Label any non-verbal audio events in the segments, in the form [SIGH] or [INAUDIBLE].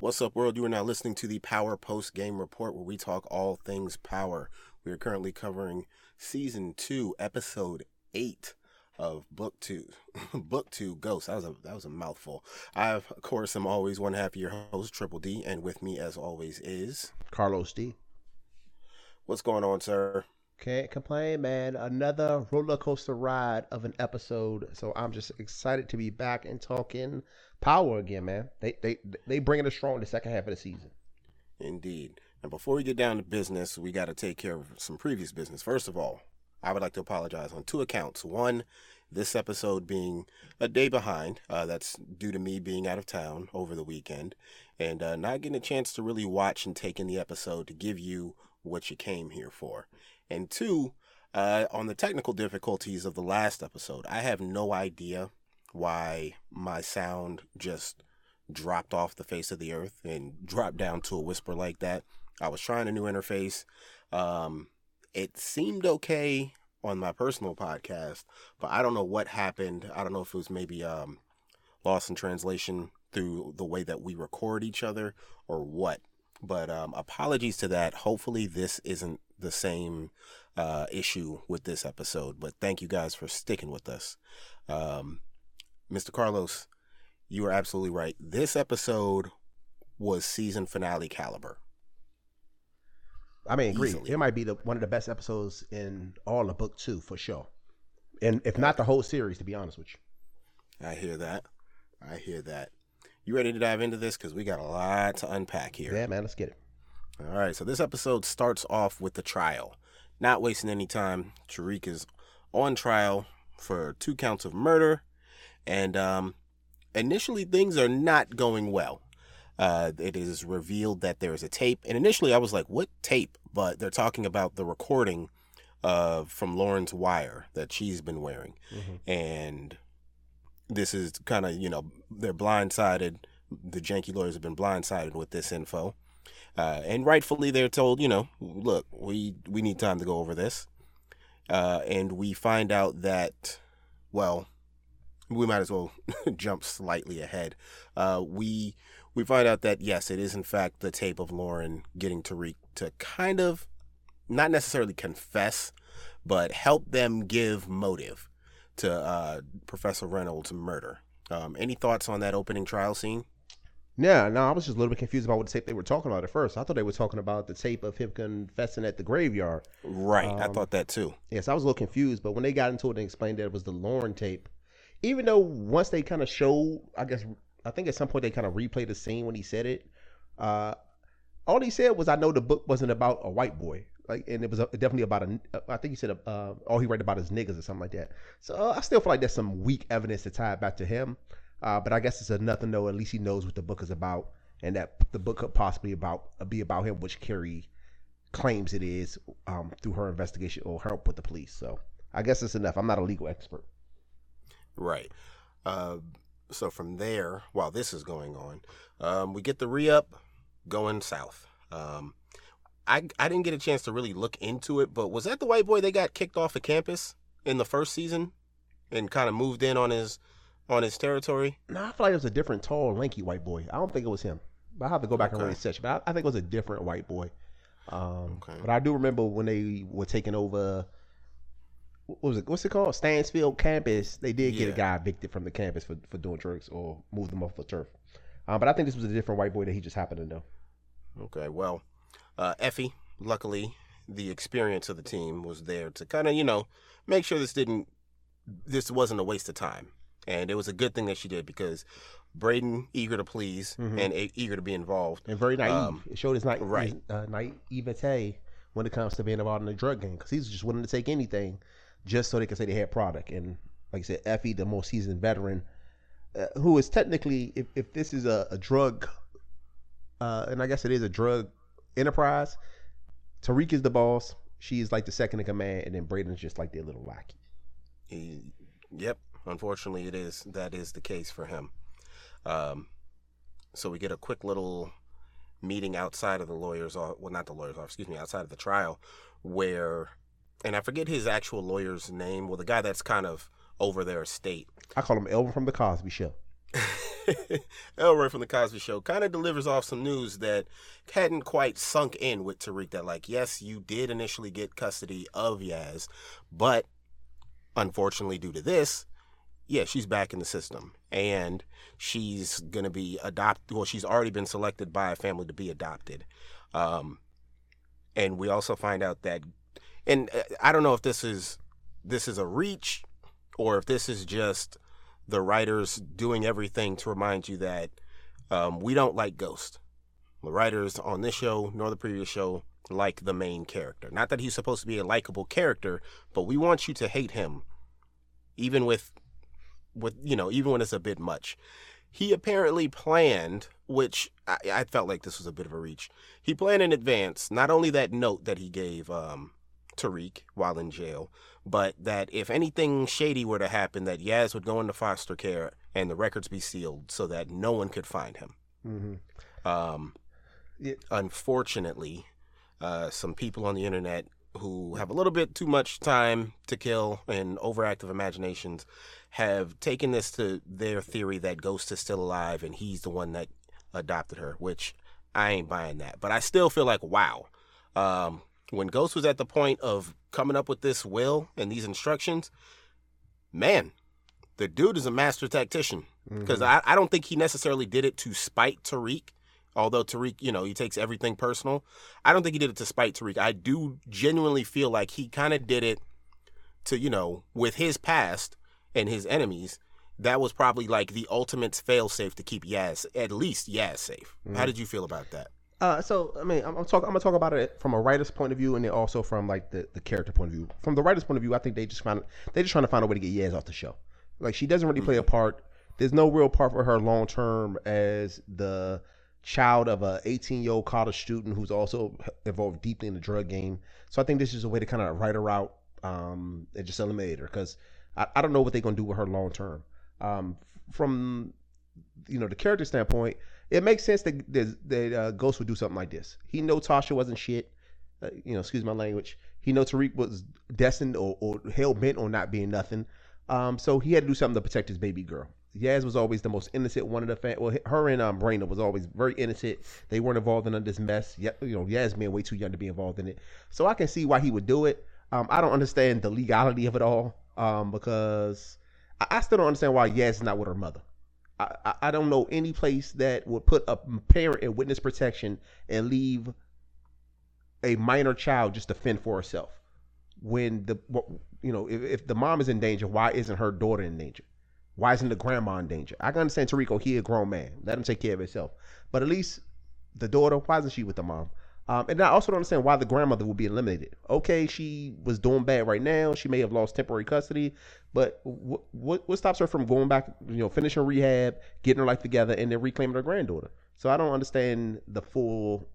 What's up, world? You are now listening to the Power Post Game Report, where we talk all things power. We are currently covering season two, episode eight of book two. [LAUGHS] book two, Ghost. That was a that was a mouthful. I, of course, am always one half of your host, Triple D, and with me, as always, is Carlos D. What's going on, sir? Can't complain, man. Another roller coaster ride of an episode. So I'm just excited to be back and talking power again, man. They they they bringing us strong the second half of the season. Indeed. And before we get down to business, we got to take care of some previous business. First of all, I would like to apologize on two accounts. One, this episode being a day behind. Uh, that's due to me being out of town over the weekend and uh, not getting a chance to really watch and take in the episode to give you what you came here for. And two, uh, on the technical difficulties of the last episode, I have no idea why my sound just dropped off the face of the earth and dropped down to a whisper like that. I was trying a new interface. Um, it seemed okay on my personal podcast, but I don't know what happened. I don't know if it was maybe um, lost in translation through the way that we record each other or what. But um, apologies to that. Hopefully, this isn't the same uh, issue with this episode. But thank you guys for sticking with us. Um, Mr. Carlos, you are absolutely right. This episode was season finale caliber. I mean, agree. Easily. It might be the, one of the best episodes in all of book two for sure, and if not the whole series, to be honest with you. I hear that. I hear that. You ready to dive into this? Because we got a lot to unpack here. Yeah, man. Let's get it. All right. So this episode starts off with the trial. Not wasting any time, Tariq is on trial for two counts of murder, and um, initially things are not going well. Uh, it is revealed that there is a tape, and initially I was like, "What tape?" But they're talking about the recording of from Lauren's wire that she's been wearing, mm-hmm. and this is kind of you know they're blindsided. The janky lawyers have been blindsided with this info, uh, and rightfully they're told, you know, look, we we need time to go over this, uh, and we find out that, well, we might as well [LAUGHS] jump slightly ahead. Uh, we we find out that yes, it is in fact the tape of Lauren getting Tariq to kind of not necessarily confess, but help them give motive to uh, Professor Reynolds' murder. Um, any thoughts on that opening trial scene? Yeah, no, I was just a little bit confused about what tape they were talking about at first. I thought they were talking about the tape of him confessing at the graveyard. Right, um, I thought that too. Yes, I was a little confused, but when they got into it and explained that it was the Lauren tape, even though once they kind of showed, I guess, I think at some point they kind of replayed the scene when he said it. Uh, all he said was, "I know the book wasn't about a white boy." Like, and it was definitely about a. I think he said, uh, all he read about his niggas or something like that. So uh, I still feel like there's some weak evidence to tie it back to him. Uh, but I guess it's enough to know at least he knows what the book is about, and that the book could possibly about be about him, which Carrie claims it is um, through her investigation or help with the police. So I guess it's enough. I'm not a legal expert. Right. Uh, so from there, while this is going on, um, we get the re up going south. Um, I I didn't get a chance to really look into it, but was that the white boy they got kicked off of campus in the first season and kind of moved in on his on his territory? No, I feel like it was a different tall, lanky white boy. I don't think it was him. But I have to go back okay. and research. But I, I, think it was a different white boy. Um, okay. But I do remember when they were taking over. What was it? What's it called? Stansfield campus. They did get yeah. a guy evicted from the campus for, for doing drugs or moved them off the turf. Um, but I think this was a different white boy that he just happened to know. Okay, well, uh, Effie, luckily, the experience of the team was there to kind of, you know, make sure this didn't, this wasn't a waste of time. And it was a good thing that she did because Brayden, eager to please mm-hmm. and a- eager to be involved. And very naive. Um, it showed his, na- right. his uh, naivete when it comes to being involved in the drug game because he's just willing to take anything just so they can say they had product. And like I said, Effie, the most seasoned veteran, uh, who is technically, if, if this is a, a drug, uh, and I guess it is a drug Enterprise, Tariq is the boss. She is like the second in command, and then Brayden's just like their little lackey. He, yep. Unfortunately, it is that is the case for him. Um, so we get a quick little meeting outside of the lawyers, office. well, not the lawyers, office, excuse me, outside of the trial, where, and I forget his actual lawyer's name. Well, the guy that's kind of over their estate. I call him Elvin from the Cosby Show. [LAUGHS] Elroy from the Cosby Show kind of delivers off some news that hadn't quite sunk in with Tariq. That like, yes, you did initially get custody of Yaz, but unfortunately, due to this, yeah, she's back in the system, and she's gonna be adopted. Well, she's already been selected by a family to be adopted. Um, and we also find out that, and uh, I don't know if this is this is a reach or if this is just the writers doing everything to remind you that um, we don't like Ghost. The writers on this show nor the previous show like the main character. Not that he's supposed to be a likable character, but we want you to hate him, even with, with you know, even when it's a bit much. He apparently planned, which I, I felt like this was a bit of a reach. He planned in advance not only that note that he gave um, Tariq while in jail, but that if anything shady were to happen, that Yaz would go into foster care and the records be sealed so that no one could find him. Mm-hmm. Um, Yeah. Unfortunately, uh, some people on the internet who have a little bit too much time to kill and overactive imaginations have taken this to their theory that Ghost is still alive and he's the one that adopted her, which I ain't buying that. But I still feel like, wow. Um, when Ghost was at the point of coming up with this will and these instructions, man, the dude is a master tactician. Mm-hmm. Because I, I don't think he necessarily did it to spite Tariq. Although Tariq, you know, he takes everything personal. I don't think he did it to spite Tariq. I do genuinely feel like he kind of did it to, you know, with his past and his enemies, that was probably like the ultimate failsafe to keep Yaz, at least Yaz safe. How mm-hmm. did you feel about that? Uh, so I mean, I'm, I'm talking. I'm gonna talk about it from a writer's point of view, and then also from like the, the character point of view. From the writer's point of view, I think they just find they just trying to find a way to get Yaz off the show. Like she doesn't really play a part. There's no real part for her long term as the child of a 18 year old college student who's also involved deeply in the drug game. So I think this is a way to kind of write her out um, and just eliminate her because I, I don't know what they're gonna do with her long term. Um, from you know the character standpoint, it makes sense that that, uh, Ghost would do something like this. He know Tasha wasn't shit. Uh, you know, excuse my language. He know Tariq was destined or, or hell bent on not being nothing. Um, so he had to do something to protect his baby girl. Yaz was always the most innocent one of the fam- well, her and um Raina was always very innocent. They weren't involved in this mess. Yeah, you know, Yaz being way too young to be involved in it. So I can see why he would do it. Um, I don't understand the legality of it all. Um, because I, I still don't understand why Yaz is not with her mother. I, I- don't know any place that would put a parent in witness protection and leave a minor child just to fend for herself. When the you know if, if the mom is in danger, why isn't her daughter in danger? Why isn't the grandma in danger? I can understand Tarico, he a grown man. Let him take care of himself. But at least the daughter, why isn't she with the mom? Um, and I also don't understand why the grandmother would be eliminated. Okay, she was doing bad right now. She may have lost temporary custody, but what what, what stops her from going back, you know, finishing rehab, getting her life together, and then reclaiming her granddaughter? So I don't understand the full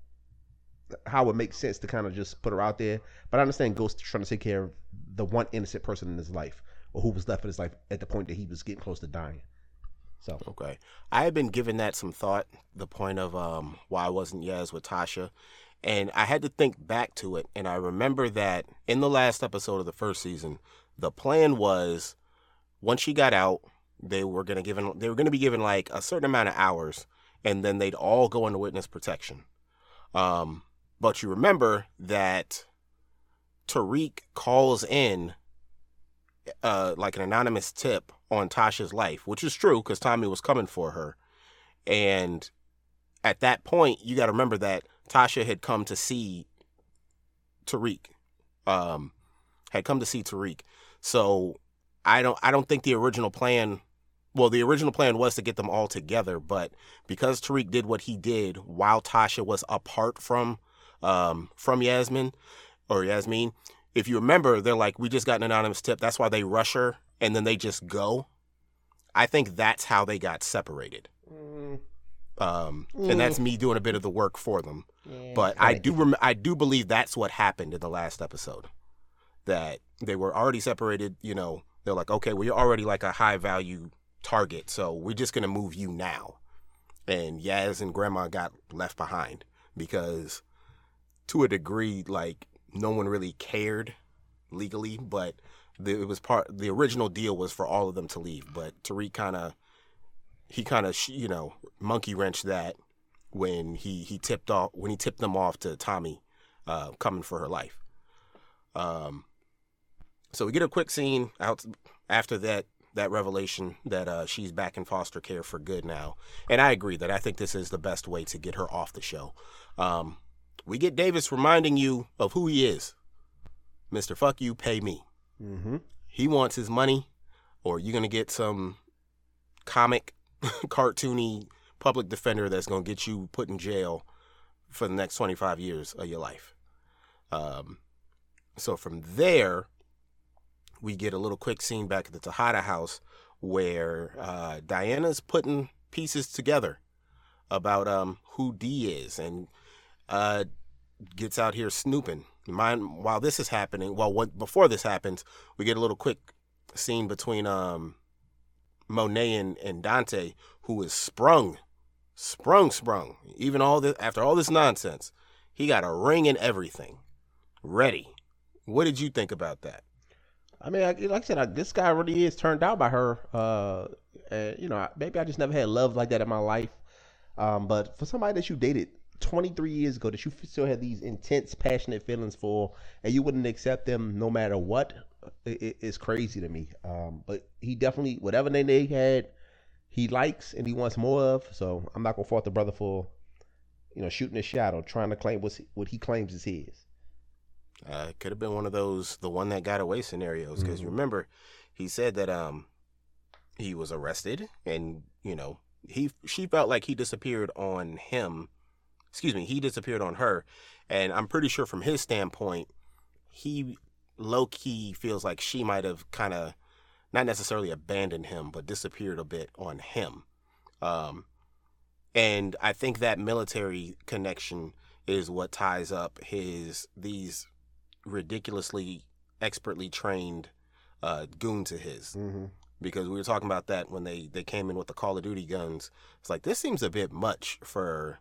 how it makes sense to kind of just put her out there. But I understand Ghost trying to take care of the one innocent person in his life, or who was left in his life at the point that he was getting close to dying. So Okay. I had been giving that some thought, the point of um, why I wasn't Yaz with Tasha. And I had to think back to it. And I remember that in the last episode of the first season, the plan was once she got out, they were gonna give they were gonna be given like a certain amount of hours, and then they'd all go into witness protection. Um, but you remember that Tariq calls in uh, like an anonymous tip on Tasha's life, which is true because Tommy was coming for her. And at that point, you got to remember that Tasha had come to see Tariq, um, had come to see Tariq. So I don't, I don't think the original plan. Well, the original plan was to get them all together, but because Tariq did what he did while Tasha was apart from, um, from Yasmin, or Yasmin, if you remember, they're like, we just got an anonymous tip. That's why they rush her and then they just go. I think that's how they got separated. Um, and that's me doing a bit of the work for them. But I do rem- I do believe that's what happened in the last episode. That they were already separated, you know, they're like, okay, well, you're already like a high value target, so we're just gonna move you now. And Yaz and Grandma got left behind because to a degree, like no one really cared legally, but the, it was part. The original deal was for all of them to leave, but Tariq kind of he kind of you know monkey wrenched that when he he tipped off when he tipped them off to Tommy uh, coming for her life. Um, so we get a quick scene out after that that revelation that uh, she's back in foster care for good now, and I agree that I think this is the best way to get her off the show. Um, we get Davis reminding you of who he is, Mister Fuck you, pay me. Mm-hmm. He wants his money, or you're gonna get some comic, [LAUGHS] cartoony public defender that's gonna get you put in jail for the next 25 years of your life. Um, so from there, we get a little quick scene back at the Tejada house where uh, Diana's putting pieces together about um, who D is and uh, gets out here snooping. Mind, while this is happening, well, what, before this happens, we get a little quick scene between um, Monet and, and Dante, who is sprung, sprung, sprung. Even all this after all this nonsense, he got a ring and everything, ready. What did you think about that? I mean, like I said, this guy really is turned out by her. Uh, and, you know, maybe I just never had love like that in my life. Um, but for somebody that you dated 23 years ago, that you still had these intense, passionate feelings for, and you wouldn't accept them no matter what, it, it's crazy to me. Um, but he definitely, whatever name they had, he likes and he wants more of. So I'm not gonna fault the brother for, you know, shooting his shot or trying to claim what's, what he claims is his. Uh, it could have been one of those the one that got away scenarios because Mhm. remember, he said that um he was arrested and you know he she felt like he disappeared on him. Excuse me, he disappeared on her, and I'm pretty sure from his standpoint, he low key feels like she might have kind of not necessarily abandoned him, but disappeared a bit on him. Um, and I think that military connection is what ties up his these ridiculously expertly trained uh, goons of his. Mm-hmm. Because we were talking about that when they, they came in with the Call of Duty guns. It's like this seems a bit much for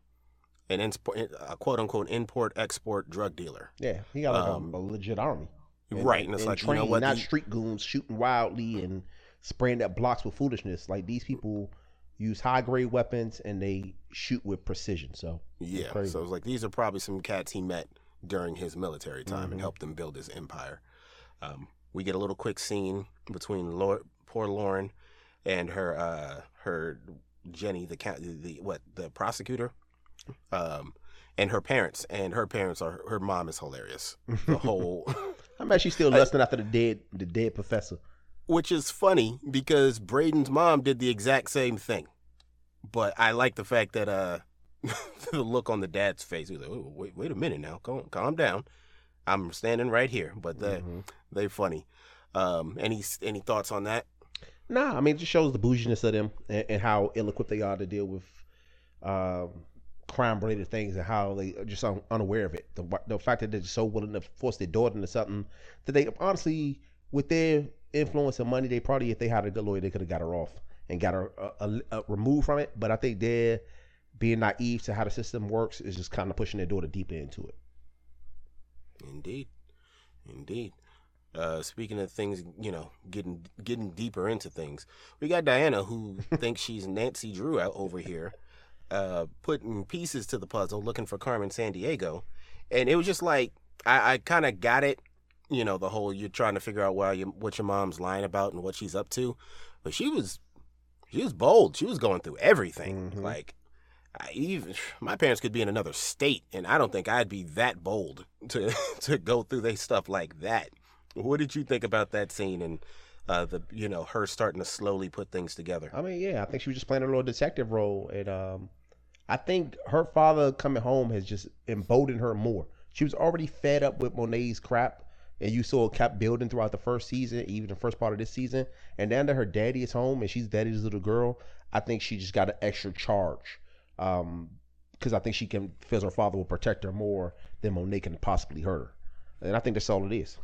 an inspo- a quote unquote import export drug dealer. Yeah, he got like Um, a, a legit army. And- right, and it's like you know what? Not the- street goons shooting wildly and spraying up blocks with foolishness. Like these people use high grade weapons and they shoot with precision. So Yeah. So it's like these are probably some cats he met during his military time and Mhm. helped him build his empire. Um, we get a little quick scene between Lor- poor Lauren and her uh, her Jenny, the, the what the prosecutor, um, and her parents. And her parents are her mom is hilarious. The [LAUGHS] whole. I bet she's still lusting after the dead the dead professor. which is funny because Brayden's mom did the exact same thing. But I like the fact that uh [LAUGHS] the look on the dad's face. He was like, "Oh, wait, wait a minute now, calm, calm down. I'm standing right here." But they Mhm. they funny. Um, any any thoughts on that? Nah, I mean it just shows the bouginess of them and, and how ill equipped they are to deal with um, crime related things and how they are just un- unaware of it. The the fact that they're so willing to force their daughter into something that they honestly, with their influence and money, they probably if they had a good lawyer, they could have got her off and got her uh, removed from it. But I think they're being naive to how the system works is just kind of pushing their daughter deeper into it. Indeed, indeed. Uh, speaking of things, you know, getting getting deeper into things, we got Diana who [LAUGHS] thinks she's Nancy Drew out over here, uh, putting pieces to the puzzle, looking for Carmen Sandiego, and it was just like I, I kind of got it, you know, the whole you're trying to figure out why you, what your mom's lying about and what she's up to, but she was she was bold. She was going through everything, Mhm. like. I even [SIGHS] my parents could be in another state, and I don't think I'd be that bold [LAUGHS] to to go through they stuff like that. What did you think about that scene and uh, the you know her starting to slowly put things together? I mean, yeah, I think she was just playing a little detective role, and um, I think her father coming home has just emboldened her more. She was already fed up with Monet's crap, and you saw it kept building throughout the first season, even the first part of this season. And now that her daddy is home and she's daddy's little girl, I think she just got an extra charge, um, because I think she can feels her father will protect her more than Monet can possibly hurt her, and I think that's all it is.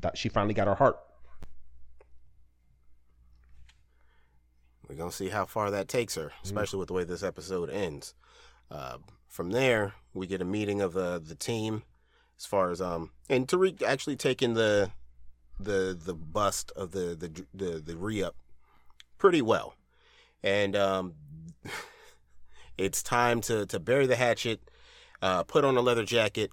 That she finally got her heart. We're gonna see how far that takes her, especially with the way this episode ends. Uh, from there, we get a meeting of the the team, as far as um, and Tariq actually taking the the the bust of the the the, the re up pretty well, and um, [LAUGHS] it's time to to bury the hatchet, uh, put on a leather jacket,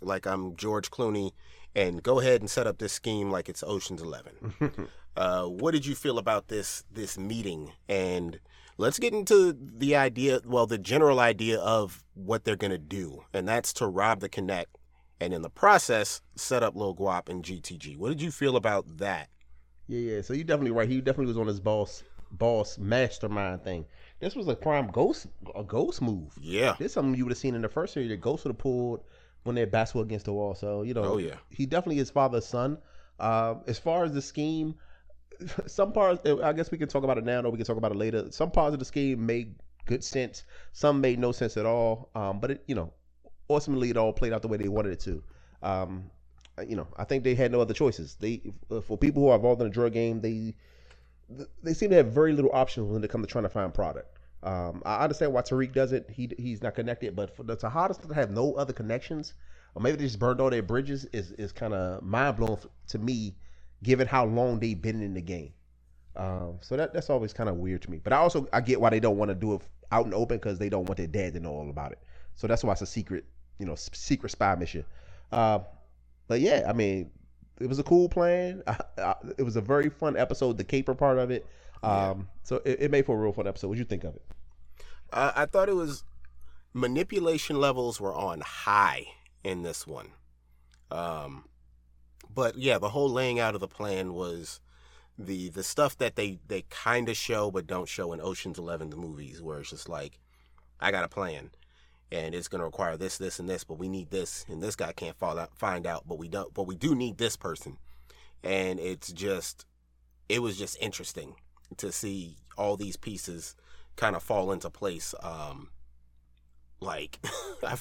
like I'm George Clooney, and go ahead and set up this scheme like it's Ocean's Eleven. [LAUGHS] uh, what did you feel about this this meeting? And let's get into the idea, well, the general idea of what they're gonna do, and that's to rob the Connect, and in the process, set up Lil Guap and GTG. What did you feel about that? Yeah, yeah. So you definitely right. He definitely was on his boss boss mastermind thing. This was a prime ghost a ghost move. Yeah. This is something you would have seen in the first series that Ghost would have pulled when they're basketball against the wall. So, you know, Oh, yeah. he definitely is father's son. Uh, as far as the scheme, some parts, I guess we can talk about it now or we can talk about it later. Some parts of the scheme made good sense, some made no sense at all. Um, but, it, you know, ultimately it all played out the way they wanted it to. Um, you know, I think they had no other choices. They, for people who are involved in a drug game, they, they seem to have very little options when it comes to trying to find product. Um, I understand why Tariq does it. He he's not connected, but for the Tejadas to have no other connections, or maybe they just burned all their bridges, is is kind of mind blowing to me, given how long they've been in the game. Um, so that that's always kind of weird to me. But I also I get why they don't want to do it out in the open because they don't want their dad to know all about it. So that's why it's a secret, you know, secret spy mission. Uh, but yeah, I mean, it was a cool plan. [LAUGHS] I, I, it was a very fun episode. The caper part of it. Um, so it, it made for a real fun episode. What you think of it? Uh, I thought it was manipulation levels were on high in this one. Um, but yeah, the whole laying out of the plan was the the stuff that they they kind of show but don't show in Ocean's Eleven the movies, where it's just like, I got a plan, and it's gonna require this, this, and this, but we need this, and this guy can't fall out, find out, but we don't, but we do need this person, and it's just, it was just interesting to see all these pieces kind of fall into place. Um, like, [LAUGHS] I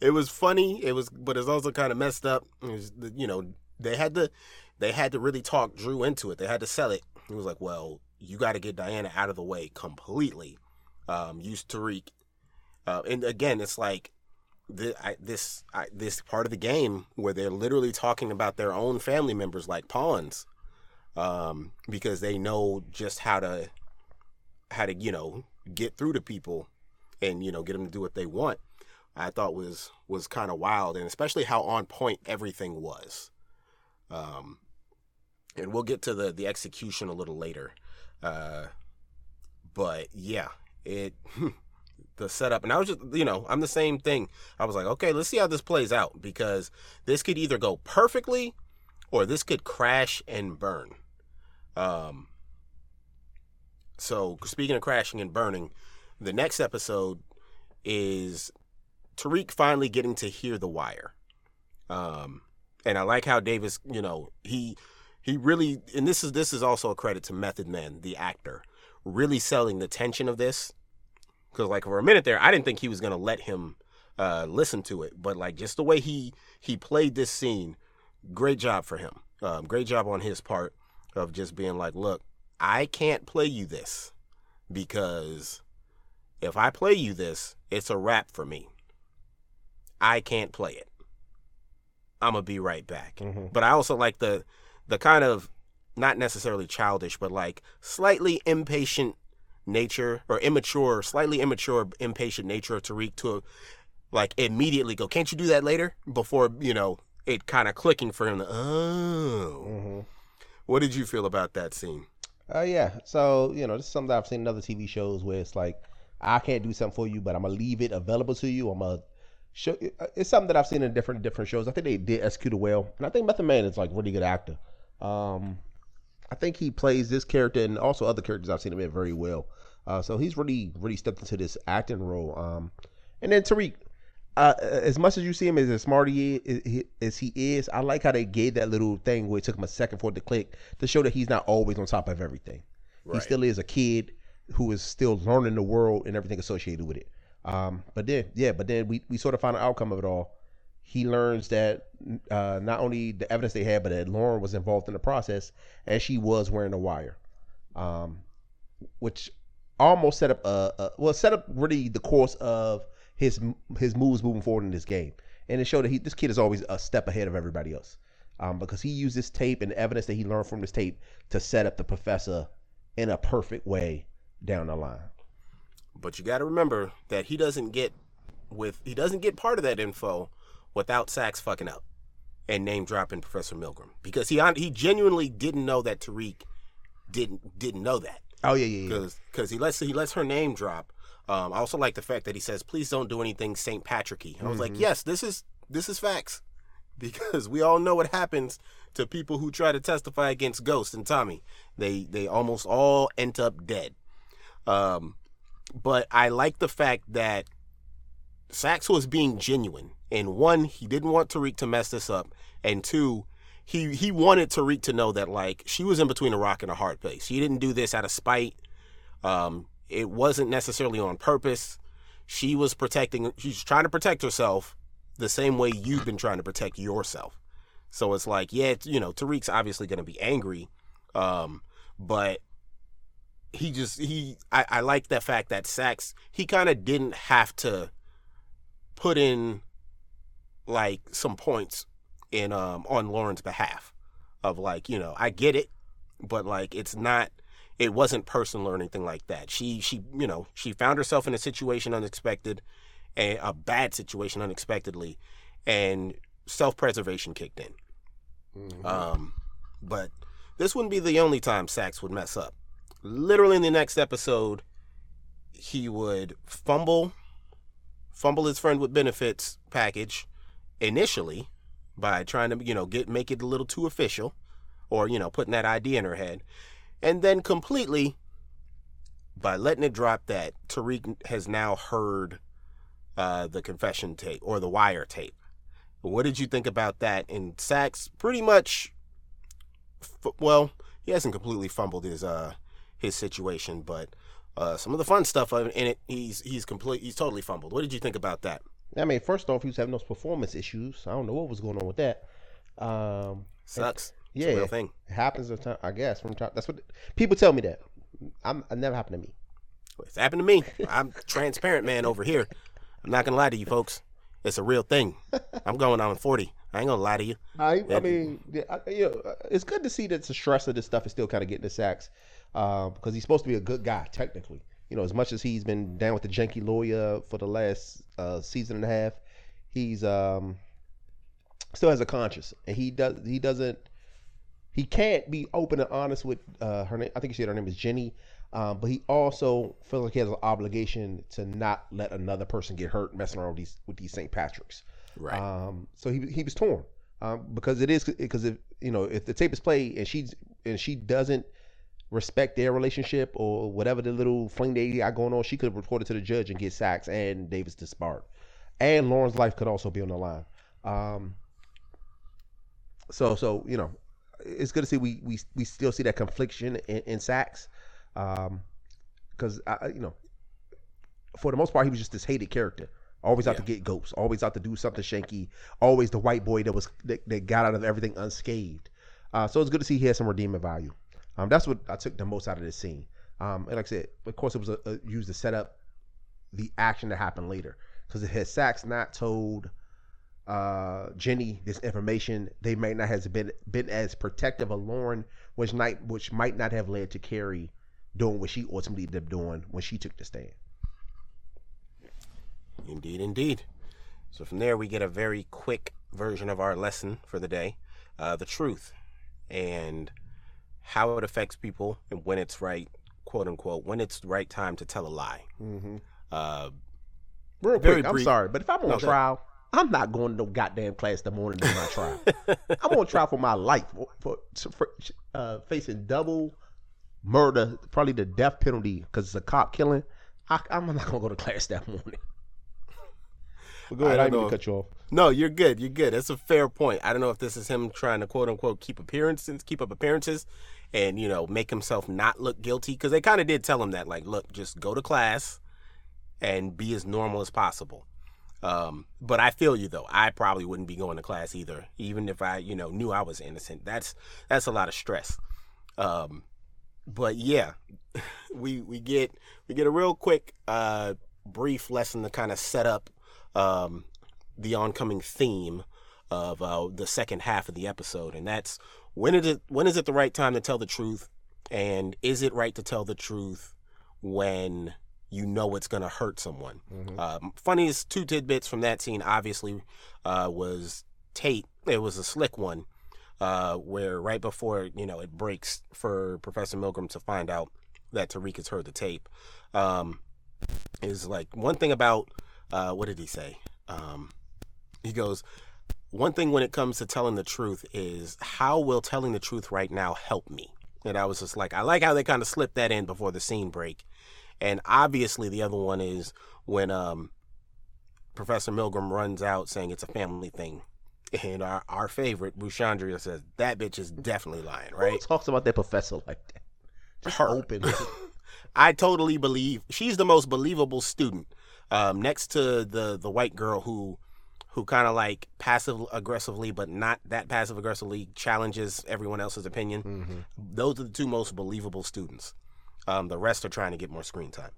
it was funny. It was, but it's also kind of messed up. It was, you know, they had to, they had to really talk Dru into it. They had to sell it. He was like, "Well, you got to get Diana out of the way completely." Um, use Tariq, uh, and again, it's like the, I, this I, this part of the game where they're literally talking about their own family members like pawns, um, because they know just how to how to you know get through to people and you know get them to do what they want. I thought was was kind of wild, and especially how on point everything was. Um, and we'll get to the the execution a little later, uh, but yeah, it [LAUGHS] the setup, and I was just you know I'm the same thing. I was like, okay, let's see how this plays out because this could either go perfectly, or this could crash and burn. Um, so speaking of crashing and burning, the next episode is Tariq finally getting to hear the wire. Um, and I like how Davis, you know, he he really and this is this is also a credit to Method Man, the actor, really selling the tension of this. Because like for a minute there, I didn't think he was gonna let him uh, listen to it, but like just the way he he played this scene, great job for him. Um, great job on his part of just being like, look, I can't play you this because if I play you this, it's a wrap for me. I can't play it. I'm gonna be right back. Mhm. But I also like the the kind of not necessarily childish, but like slightly impatient nature or immature, slightly immature, impatient nature of Tariq to like immediately go, "Can't you do that later?" Before you know it kind of clicking for him. To, oh, Mm-hmm. what did you feel about that scene? Uh, yeah. So you know, this is something that I've seen in other TV shows where it's like, I can't do something for you, but I'm gonna leave it available to you. I'm gonna show. It's something that I've seen in different different shows. I think they did execute it well, and I think Method Man is like a really good actor. Um, I think he plays this character and also other characters I've seen him in very well. Uh, so he's really really stepped into this acting role. Um, and then Tariq, uh, as much as you see him as a smart he is, as he is, I like how they gave that little thing where it took him a second for it to click to show that he's not always on top of everything. He still is a kid who is still learning the world and everything associated with it. Um, but then, yeah, but then we, we sort of find the outcome of it all. He learns that uh, not only the evidence they had, but that Lauren was involved in the process, and she was wearing a wire, um, which almost set up a, a well set up really the course of his his moves moving forward in this game, and it showed that he this kid is always a step ahead of everybody else, um, because he used this tape and evidence that he learned from this tape to set up the professor in a perfect way down the line. But you got to remember that he doesn't get with he doesn't get part of that info without Saxe fucking up and name dropping Professor Milgram because he he genuinely didn't know that Tariq didn't didn't know that. Oh yeah, yeah, yeah. Because because he lets he lets her name drop. Um, I also like the fact that he says, "Please don't do anything St. Patricky." And I was like, "Yes, this is this is facts," [LAUGHS] because we all know what happens to people who try to testify against Ghost and Tommy. They they almost all end up dead. Um, but I like the fact that Saxe was being genuine. And one, he didn't want Tariq to mess this up, and two, he he wanted Tariq to know that like she was in between a rock and a hard place. She didn't do this out of spite. Um, it wasn't necessarily on purpose. She was protecting. She's trying to protect herself the same way you've been trying to protect yourself. So it's like, yeah, you know, Tariq's obviously going to be angry, um, but he just he. I, I like the fact that Saxe he kind of didn't have to put in like some points in um on Lauren's behalf of like you know I get it, but like it's not it wasn't personal or anything like that. She she you know she found herself in a situation unexpected, and a bad situation unexpectedly, and self preservation kicked in. Mm-hmm. Um, but this wouldn't be the only time Saxe would mess up. Literally in the next episode, he would fumble, fumble his friend with benefits package initially by trying to you know get make it a little too official, or you know putting that idea in her head, and then completely by letting it drop that Tariq has now heard uh, the confession tape or the wire tape. What did you think about that? And Saxe pretty much, f- well, he hasn't completely fumbled his uh his situation, but uh, some of the fun stuff in it, he's he's complete, he's totally fumbled. What did you think about that? I mean, first off, he was having those performance issues. I don't know what was going on with that. Um, Sucks. It's yeah, a real thing. it happens. at time- I guess from time. That's what people tell me that. I'm. It never happened to me. It's happened to me. I'm transparent man over here. I'm not gonna lie to you folks. It's a real thing. I'm going on 40. I ain't gonna lie to you. I, I mean, yeah, I, you know, it's good to see that the stress of this stuff is still kind of getting the sacks uh, because he's supposed to be a good guy technically. You know, as much as he's been down with the janky lawyer for the last uh, season and a half, he's um, still has a conscience, and he does he doesn't he can't be open and honest with uh, her name. I think she said her name is Jenny. Um, but he also feels like he has an obligation to not let another person get hurt messing around with these with these St. Patricks. Right. Um, so he he was torn um, because it is because if you know if the tape is played and she's and she doesn't respect their relationship or whatever the little fling they got going on, she could report it to the judge and get Saxe and Davis disbarred, and Lauren's life could also be on the line. Um, so so you know, it's good to see we we, we still see that confliction in, in Saxe, because I you know, for the most part he was just this hated character. Always out to get ghosts. Always out to do something shanky. Always the white boy that was that, that got out of everything unscathed. Uh, so it's good to see he has some redeeming value. Um, that's what I took the most out of this scene. Um, and like I said, of course, it was a, a, used to set up the action to happen later. Because if had Saxe not told uh, Jenny this information, they may not have been been as protective of Lauren, which might which might not have led to Carrie doing what she ultimately ended up doing when she took the stand. Indeed, indeed. So from there, we get a very quick version of our lesson for the day uh, the truth and how it affects people and when it's right, quote unquote, when it's the right time to tell a lie. Mm-hmm. Uh, Real quick, I'm sorry, but if I'm on go trial, I'm not going to no goddamn class the morning of my trial. I'm on trial for my life for, for uh, facing double murder, probably the death penalty because it's a cop killing. I, I'm not gonna go to class that morning. But go ahead, I, don't didn't cut you off. no, you're good. You're good. That's a fair point. I don't know if this is him trying to quote unquote keep appearances, keep up appearances, and you know make himself not look guilty because they kind of did tell him that, like, look, just go to class and be as normal as possible. Um, but I feel you though. I probably wouldn't be going to class either, even if I, you know, knew I was innocent. That's that's a lot of stress. Um, but yeah, [LAUGHS] we we get we get a real quick, uh, brief lesson to kind of set up um, the oncoming theme of uh, the second half of the episode, and that's when is it when is it the right time to tell the truth, and is it right to tell the truth when you know it's going to hurt someone. Mm-hmm. Um, funniest two tidbits from that scene, obviously, uh, was Tate. It was a slick one, uh, where right before you know it breaks for Professor Milgram to find out that Tariq has heard the tape, um, is like one thing about uh, what did he say? Um, he goes, one thing when it comes to telling the truth is how will telling the truth right now help me? And I was just like, I like how they kind of slipped that in before the scene break. And obviously, the other one is when um, Professor Milgram runs out saying it's a family thing. [LAUGHS] And our, our favorite, Bushandria, says, that bitch is definitely lying, right? Who talks about that professor like that? Just Her. open. [LAUGHS] [LAUGHS] I totally believe she's the most believable student. Um, next to the the white girl who who kind of like passive aggressively, but not that passive aggressively challenges everyone else's opinion. Mm-hmm. Those are the two most believable students. Um, the rest are trying to get more screen time.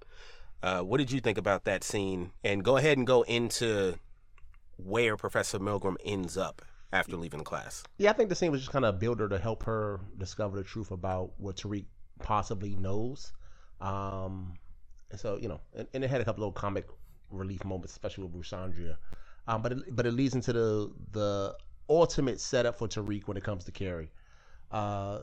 Uh, what did you think about that scene? And go ahead and go into where Professor Milgram ends up after leaving class. Yeah, I think the scene was just kind of a builder to help her discover the truth about what Tariq possibly knows. Um, and so, you know, and, and, it had a couple of comic relief moments, especially with Bruce Andrea. Um, but it, but it leads into the the ultimate setup for Tariq when it comes to Carrie. Uh,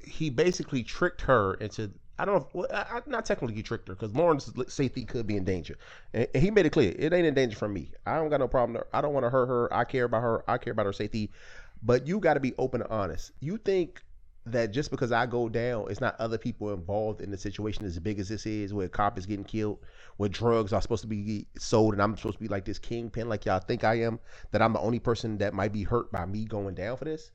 he basically tricked her into I don't know, if, well, I, not technically he tricked her because Lauren's safety could be in danger, and, and, he made it clear it ain't in danger from me. I don't got no problem. I don't want to hurt her. I care about her. I care about her safety, but you got to be open and honest. You think that just because I go down, it's not other people involved in the situation as big as this is, where a cop is getting killed, where drugs are supposed to be sold, and I'm supposed to be like this kingpin, like y'all think I am, that I'm the only person that might be hurt by me going down for this.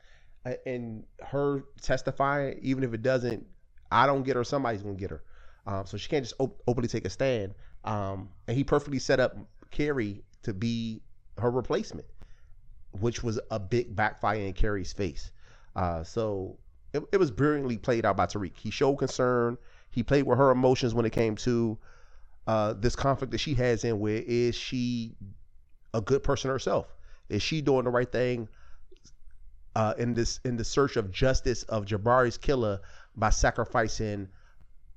And her testifying, even if it doesn't, I don't get her, somebody's gonna get her. Um, so she can't just op- openly take a stand. Um, and he perfectly set up Carrie to be her replacement, which was a big backfire in Carrie's face. Uh, so it, it was brilliantly played out by Tariq. He showed concern. He played with her emotions when it came to uh, this conflict that she has in where is she a good person herself? Is she doing the right thing uh, in this in the search of justice of Jabari's killer by sacrificing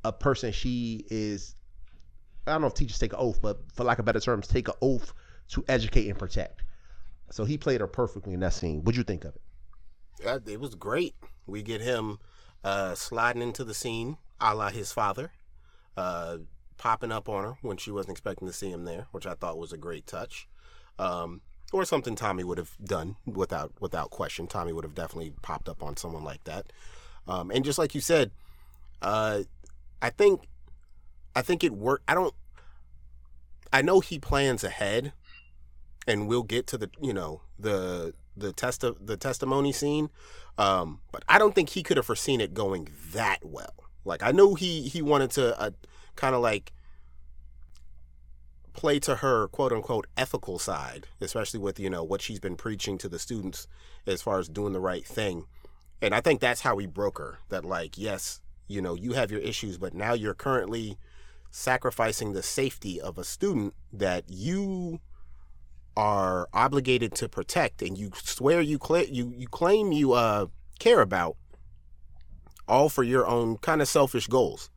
a person she is I don't know if teachers take an oath, but for lack of better terms, take an oath to educate and protect. So he played her perfectly in that scene. What'd you think of it? Uh, it was great. We get him uh, sliding into the scene, a la his father, uh, popping up on her when she wasn't expecting to see him there, which I thought was a great touch. Um, or something Tommy would have done without without question. Tommy would have definitely popped up on someone like that. Um, and just like you said, uh, I think I think it worked. I don't. I know he plans ahead, and we'll get to the you know the the test of the testimony scene. Um, but I don't think he could have foreseen it going that well. Like I know he he wanted to uh, kind of like play to her quote unquote ethical side, especially with you know what she's been preaching to the students as far as doing the right thing. And I think that's how he broke her. That like yes, you know you have your issues, but now you're currently sacrificing the safety of a student that you are obligated to protect and you swear you cl- you you claim you uh care about all for your own kind of selfish goals.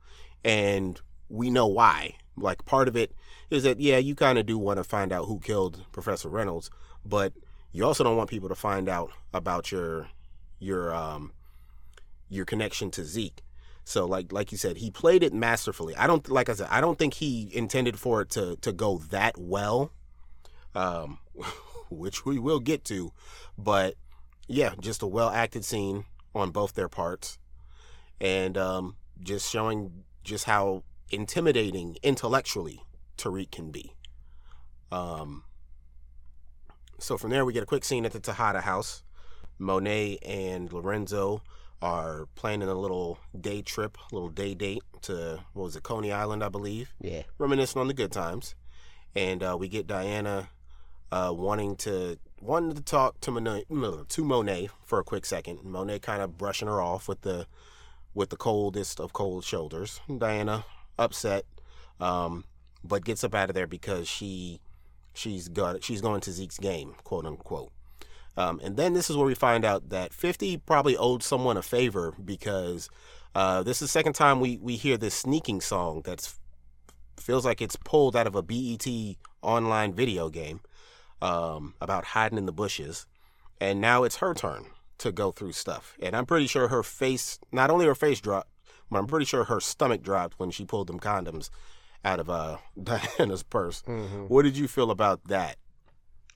And we know why. Like part of it is that yeah you kind of do want to find out who killed professor reynolds but you also don't want people to find out about your your um your connection to zeke. So like like you said he played it masterfully. I don't like i said i don't think he intended for it to to go that well um, [LAUGHS] which we will get to. But yeah, just a well acted scene on both their parts, and um, just showing just how intimidating intellectually Tariq can be. Um, so from there, we get a quick scene at the Tejada house. Monet and Lorenzo are planning a little day trip, a little day date to what was it, Coney Island, I believe. Yeah. Reminiscing on the good times, and uh, we get Diana uh, wanting to wanting to talk to Monet, to Monet for a quick second. Monet kind of brushing her off with the with the coldest of cold shoulders. Diana upset, um, but gets up out of there because she she's got she's going to Zeke's game, quote unquote. Um, and then this is where we find out that 50 probably owed someone a favor because Uh, this is the second time we we hear this sneaking song that's feels like it's pulled out of a BET online video game um, about hiding in the bushes, and now it's her turn to go through stuff. And I'm pretty sure her face, not only her face dropped, but I'm pretty sure her stomach dropped when she pulled them condoms out of uh, [LAUGHS] Diana's purse. Mm-hmm. What did you feel about that?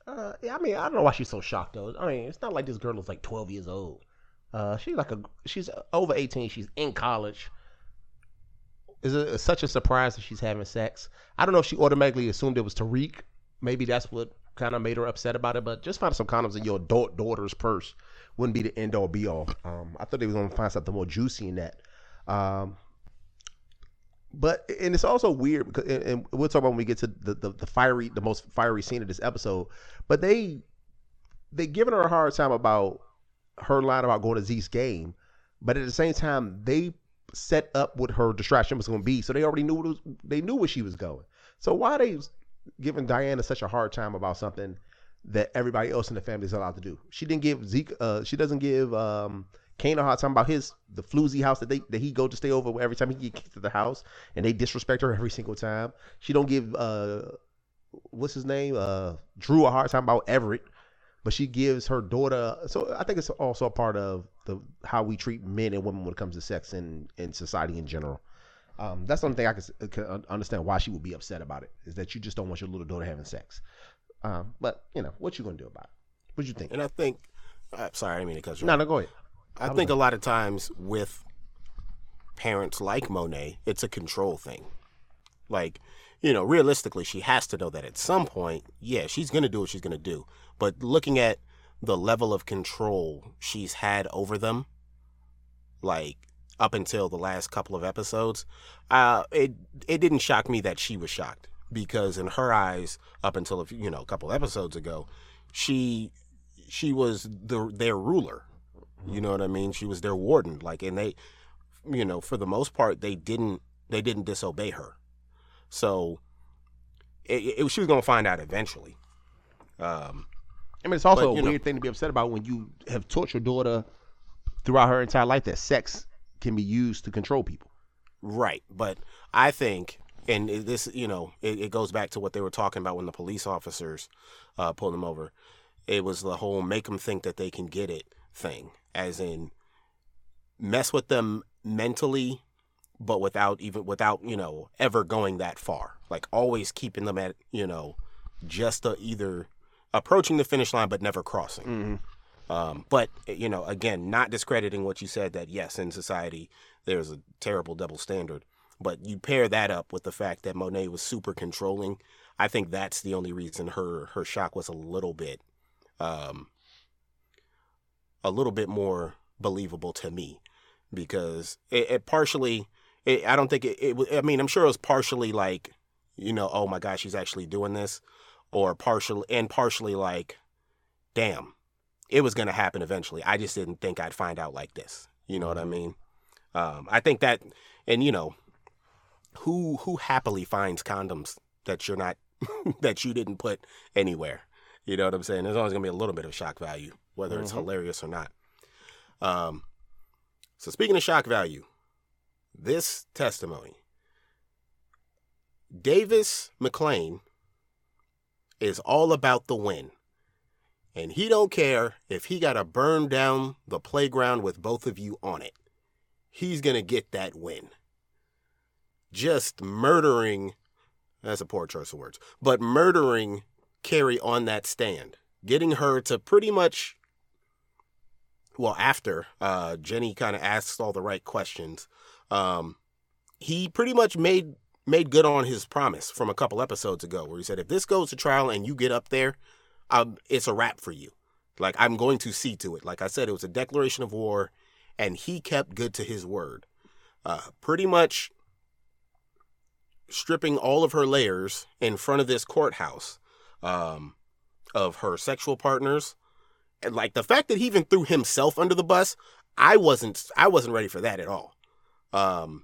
Uh, yeah, I mean, I don't know why she's so shocked though. I mean, it's not like this girl is like 12 years old. Uh, she's like a she's over 18. She's in college. Is it such a surprise that she's having sex? I don't know if she automatically assumed it was Tariq. Maybe that's what kind of made her upset about it. But just find some condoms in your adult daughter's purse wouldn't be the end all be all. Um, I thought they was gonna find something more juicy in that. Um, but and it's also weird because and, we'll talk about when we get to the, the the fiery the most fiery scene of this episode. But they they giving her a hard time about her line about going to Zeke's game, but at the same time they set up what her distraction was going to be, so they already knew what was, they knew where she was going. So why they giving Diana such a hard time about something that everybody else in the family is allowed to do? She didn't give Zeke. Uh, she doesn't give um, Cane a hard time about his the floozy house that they that he go to stay over every time he get kicked to the house, and they disrespect her every single time. She don't give uh, what's his name uh, Dru a hard time about Everett but she gives her daughter. So I think it's also a part of the how we treat men and women when it comes to sex in in society in general. Um, that's the only thing I can, can, understand why she would be upset about it is that you just don't want your little daughter having sex. Um, but you know what you gonna do about it? What you think? And I think, uh, sorry, I didn't mean to cut you. No, no, go ahead. I think a lot of times with parents like Monet, it's a control thing. Like, you know, realistically, she has to know that at some point, yeah, she's going to do what she's going to do. But looking at the level of control she's had over them, like up until the last couple of episodes, uh, it it didn't shock me that she was shocked because in her eyes, up until a few, you know a couple episodes ago, she she was the their ruler. You know what I mean? She was their warden. Like, and they, you know, for the most part, they didn't they didn't disobey her. So it, it, she was going to find out eventually. Um, I mean, it's also But, a you know- weird thing to be upset about when you have taught your daughter throughout her entire life that sex can be used to control people. Right, but I think, and this, you know, it, it goes back to what they were talking about when the police officers uh, pulled them over. It was the whole make them think that they can get it thing, as in mess with them mentally, but without even without you know ever going that far. Like always keeping them at you know just uh, either approaching the finish line but never crossing. Um, but you know, again, not discrediting what you said that yes, in society there's a terrible double standard. But you pair that up with the fact that Monet was super controlling. I think that's the only reason her her shock was a little bit, um, a little bit more believable to me, because it, it partially. It, I don't think it, it. I mean, I'm sure it was partially like, you know, oh my gosh, she's actually doing this, or partially and partially like, damn, it was going to happen eventually. I just didn't think I'd find out like this. You know what I mean? Um, I think that, and you know, who who happily finds condoms that you're not [LAUGHS] that you didn't put anywhere? You know what I'm saying? There's always going to be a little bit of shock value, whether it's Mhm. hilarious or not. Um, so speaking of shock value, this testimony, Davis MacLean is all about the win. And he don't care if he got to burn down the playground with both of you on it. He's going to get that win. Just murdering, that's a poor choice of words, but murdering Carrie on that stand, getting her to pretty much, well, after uh, Jenny kind of asked all the right questions, um, he pretty much made made good on his promise from a couple episodes ago, where he said, if this goes to trial and you get up there, it's a wrap for you. Like I'm going to see to it. Like I said, it was a declaration of war, and he kept good to his word. Uh, pretty much stripping all of her layers in front of this courthouse um, of her sexual partners, and like the fact that he even threw himself under the bus. I wasn't. I wasn't ready for that at all. Um,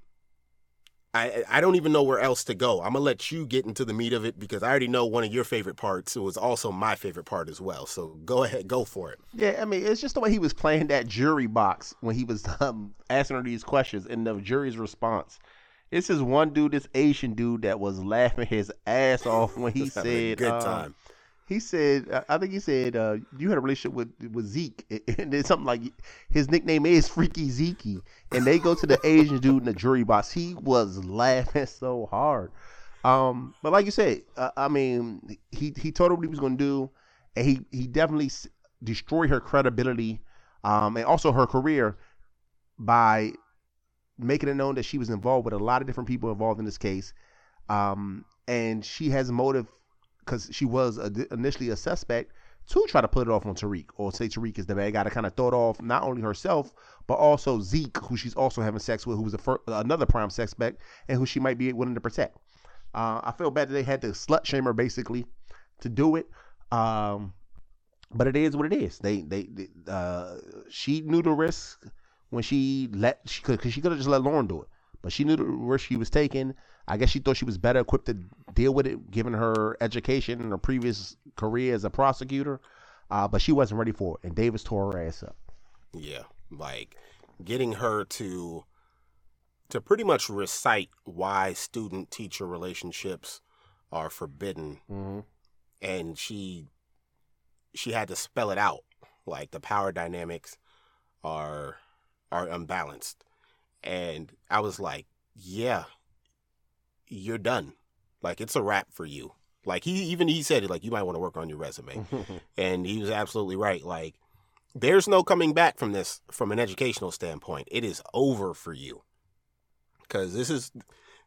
I I don't even know where else to go. I'm gonna let you get into the meat of it because I already know one of your favorite parts. It was also my favorite part as well. So go ahead, go for it. Yeah, I mean, it's just the way he was playing that jury box when he was [LAUGHS] um, asking her these questions and the jury's response. This is one dude, this Asian dude, that was laughing his ass off when he [LAUGHS] Just having a said, good um, time. He said, I think he said, uh, you had a relationship with with Zeke, [LAUGHS] and then something like his nickname is Freaky Zeke, and they go to the Asian dude in the jury box. He was laughing [LAUGHS] so hard. Um, but like you said, uh, I mean, he he told her what he was going to do, and he he definitely destroyed her credibility, um, and also her career by making it known that she was involved with a lot of different people involved in this case, um, and she has motive because she was a, initially a suspect to try to put it off on Tariq or say Tariq is the bad guy to kind of throw it off not only herself but also Zeke, who she's also having sex with, who was fir- another prime suspect and who she might be willing to protect. Uh, I feel bad that they had to slut shame her basically to do it. Um, but it is what it is. They they, they uh, she knew the risk when she let she could cause she could have just let Lauren do it, but she knew the risk she was taking. I guess she thought she was better equipped to deal with it, given her education and her previous career as a prosecutor. Uh, but she wasn't ready for it, and Davis tore her ass up. Yeah, like getting her to to pretty much recite why student teacher relationships are forbidden Mm-hmm. and she she had to spell it out like the power dynamics are are unbalanced and i was like yeah you're done. Like it's a wrap for you. Like he even he said it like you might want to work on your resume. [LAUGHS] And he was absolutely right. Like there's no coming back from this from an educational standpoint. It is over for you. Because this is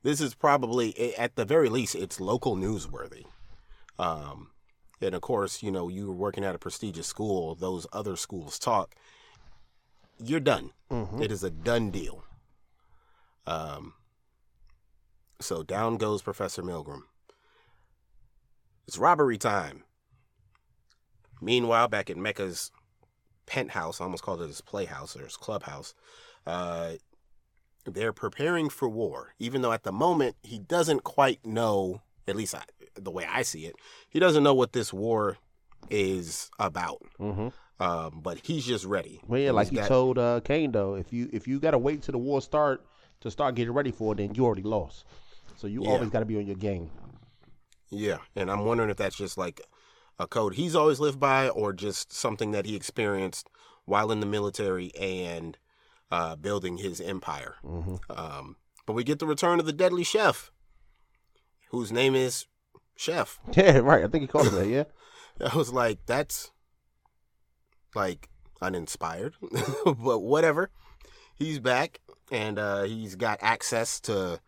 this is probably at the very least it's local newsworthy. Um and of course you know you were working at a prestigious school those other schools talk you're done. Mhm. it is a done deal. Um so down goes professor milgram it's robbery time meanwhile back at mecca's penthouse I almost called it his playhouse or his clubhouse uh they're preparing for war, even though at the moment he doesn't quite know, at least I, the way I see it, he doesn't know what this war is about. Mm-hmm. Um, but he's just ready. Well, yeah, He's like he got- told uh, Cane though, if you if you gotta wait till the war start to start getting ready for it, then you already lost. So you Yeah. always got to be on your game. Yeah, and I'm wondering if that's just like a code he's always lived by, or just something that he experienced while in the military and uh, building his empire. Mm-hmm. Um, but we get the return of the deadly chef, whose name is Chef. [LAUGHS] Yeah, right. I think he called him that. Yeah. [LAUGHS] I was like, that's like uninspired, [LAUGHS] but whatever. He's back and uh, he's got access to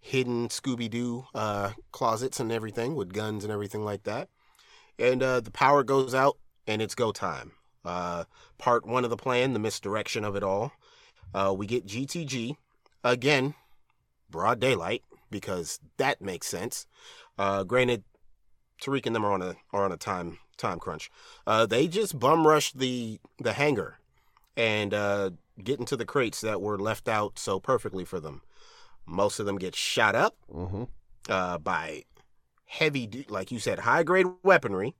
hidden Scooby Doo uh, closets and everything with guns and everything like that. And uh, the power goes out and it's go time. Uh, part one of the plan, the misdirection of it all. Uh, we get GTG again, broad daylight because that makes sense. Uh, granted, Tariq and them are on a are on a time time crunch. Uh, they just bum rush the the hangar and get into the crates that were left out so perfectly for them. Most of them get shot up Mm-hmm. uh, by heavy, like you said, high grade weaponry.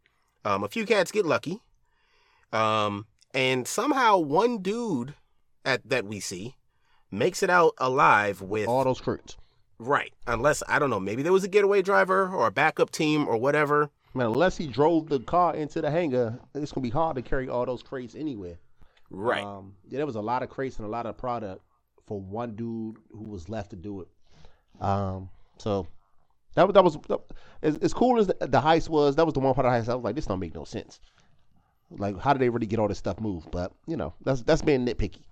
Um, a few cats get lucky, um, and somehow one dude at that we see makes it out alive with All those crits. right. Unless I don't know, maybe there was a getaway driver or a backup team or whatever. Man, unless he drove the car into the hangar, it's gonna be hard to carry all those crates anywhere. Right. Um, yeah, there was a lot of crates and a lot of product for one dude who was left to do it. Um, so that was that was that, as, as cool as the, the heist was. That was the one part of the heist I was like, this don't make no sense. Like, how did they really get all this stuff moved? But you know, that's that's being nitpicky.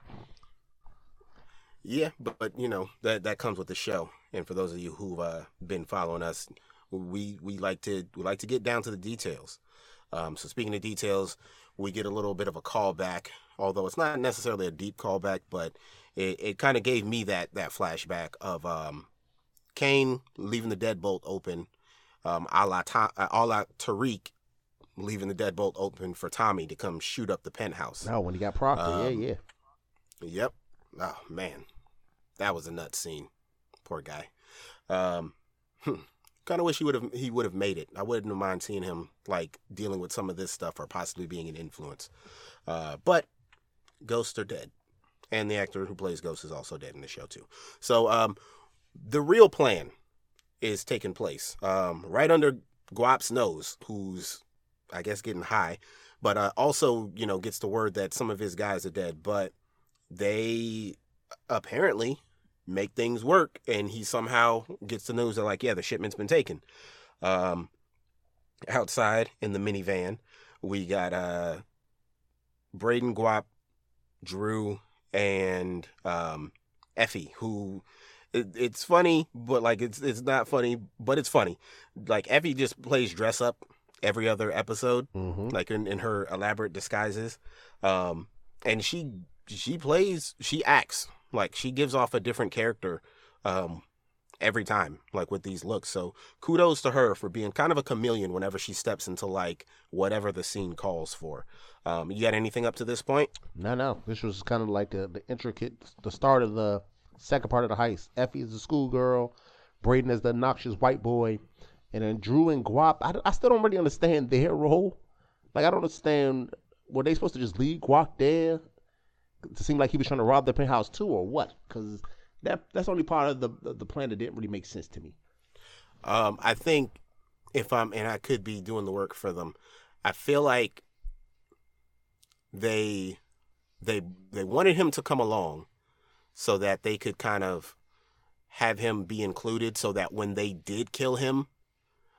Yeah, but, but you know that that comes with the show. And for those of you who've uh, been following us, we we like to we like to get down to the details. Um, so speaking of details, we get a little bit of a callback, although it's not necessarily a deep callback, but it, it kind of gave me that that flashback of um, Cane leaving the deadbolt open, um, a la, Ta- a la Tariq leaving the deadbolt open for Tommy to come shoot up the penthouse. No, when he got Proctor, Um, yeah, yeah. Yep. Oh man, that was a nut scene. Poor guy. Um, kind of wish he would have he would have made it. I wouldn't have mind seeing him like dealing with some of this stuff or possibly being an influence. Uh, but ghosts are dead, and the actor who plays Ghost is also dead in the show too. So um, the real plan is taking place um, right under Guap's nose, who's I guess getting high, but uh, also you know gets the word that some of his guys are dead, but they apparently make things work and he somehow gets the news that like yeah the shipment's been taken um outside in the minivan we got uh brayden guap dru and um effie who it, it's funny but like it's it's not funny but it's funny. Like effie just plays dress up every other episode Mm-hmm. like in, in her elaborate disguises. Um and she she plays she acts. Like she gives off a different character um every time like with these looks so kudos to her for being kind of a chameleon whenever she steps into like whatever the scene calls for um you got anything up to this point No, no. This was kind of like the, the intricate, the start of the second part of the heist. Effie is the schoolgirl, Brayden is the obnoxious white boy, and then Dru and Guap. I, I still don't really understand their role. Like, I don't understand. Were they supposed to just leave Guap there to seem like he was trying to rob the penthouse too, or what? Because that that's only part of the, the plan that didn't really make sense to me. Um, I think if I'm, and I could be doing the work for them, I feel like they, they, they wanted him to come along, so that they could kind of have him be included, so that when they did kill him,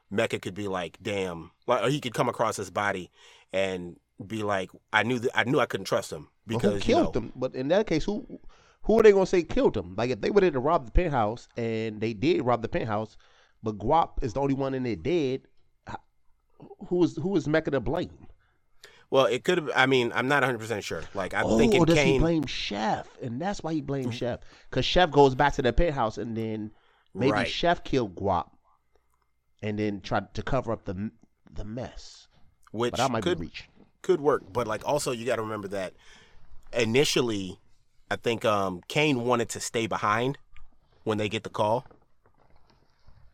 Mecca could be like, "Damn," like, or he could come across his body and be like, "I knew that I knew I couldn't trust him Well, because who you killed know, them? But in that case, who who are they gonna say killed him? Like if they were there to rob the penthouse and they did rob the penthouse, but Guap is the only one in there dead. Who is who is Mecca to blame? Well, it could have. I mean, I'm not 100 percent sure. Like I'm oh, thinking or does he blame Chef? And that's why he blames Chef because Chef goes back to the penthouse and then maybe Right. Chef killed Guap and then tried to cover up the the mess. which But I might could be reaching. could work, but like also you got to remember that initially, I think um Cane wanted to stay behind when they get the call.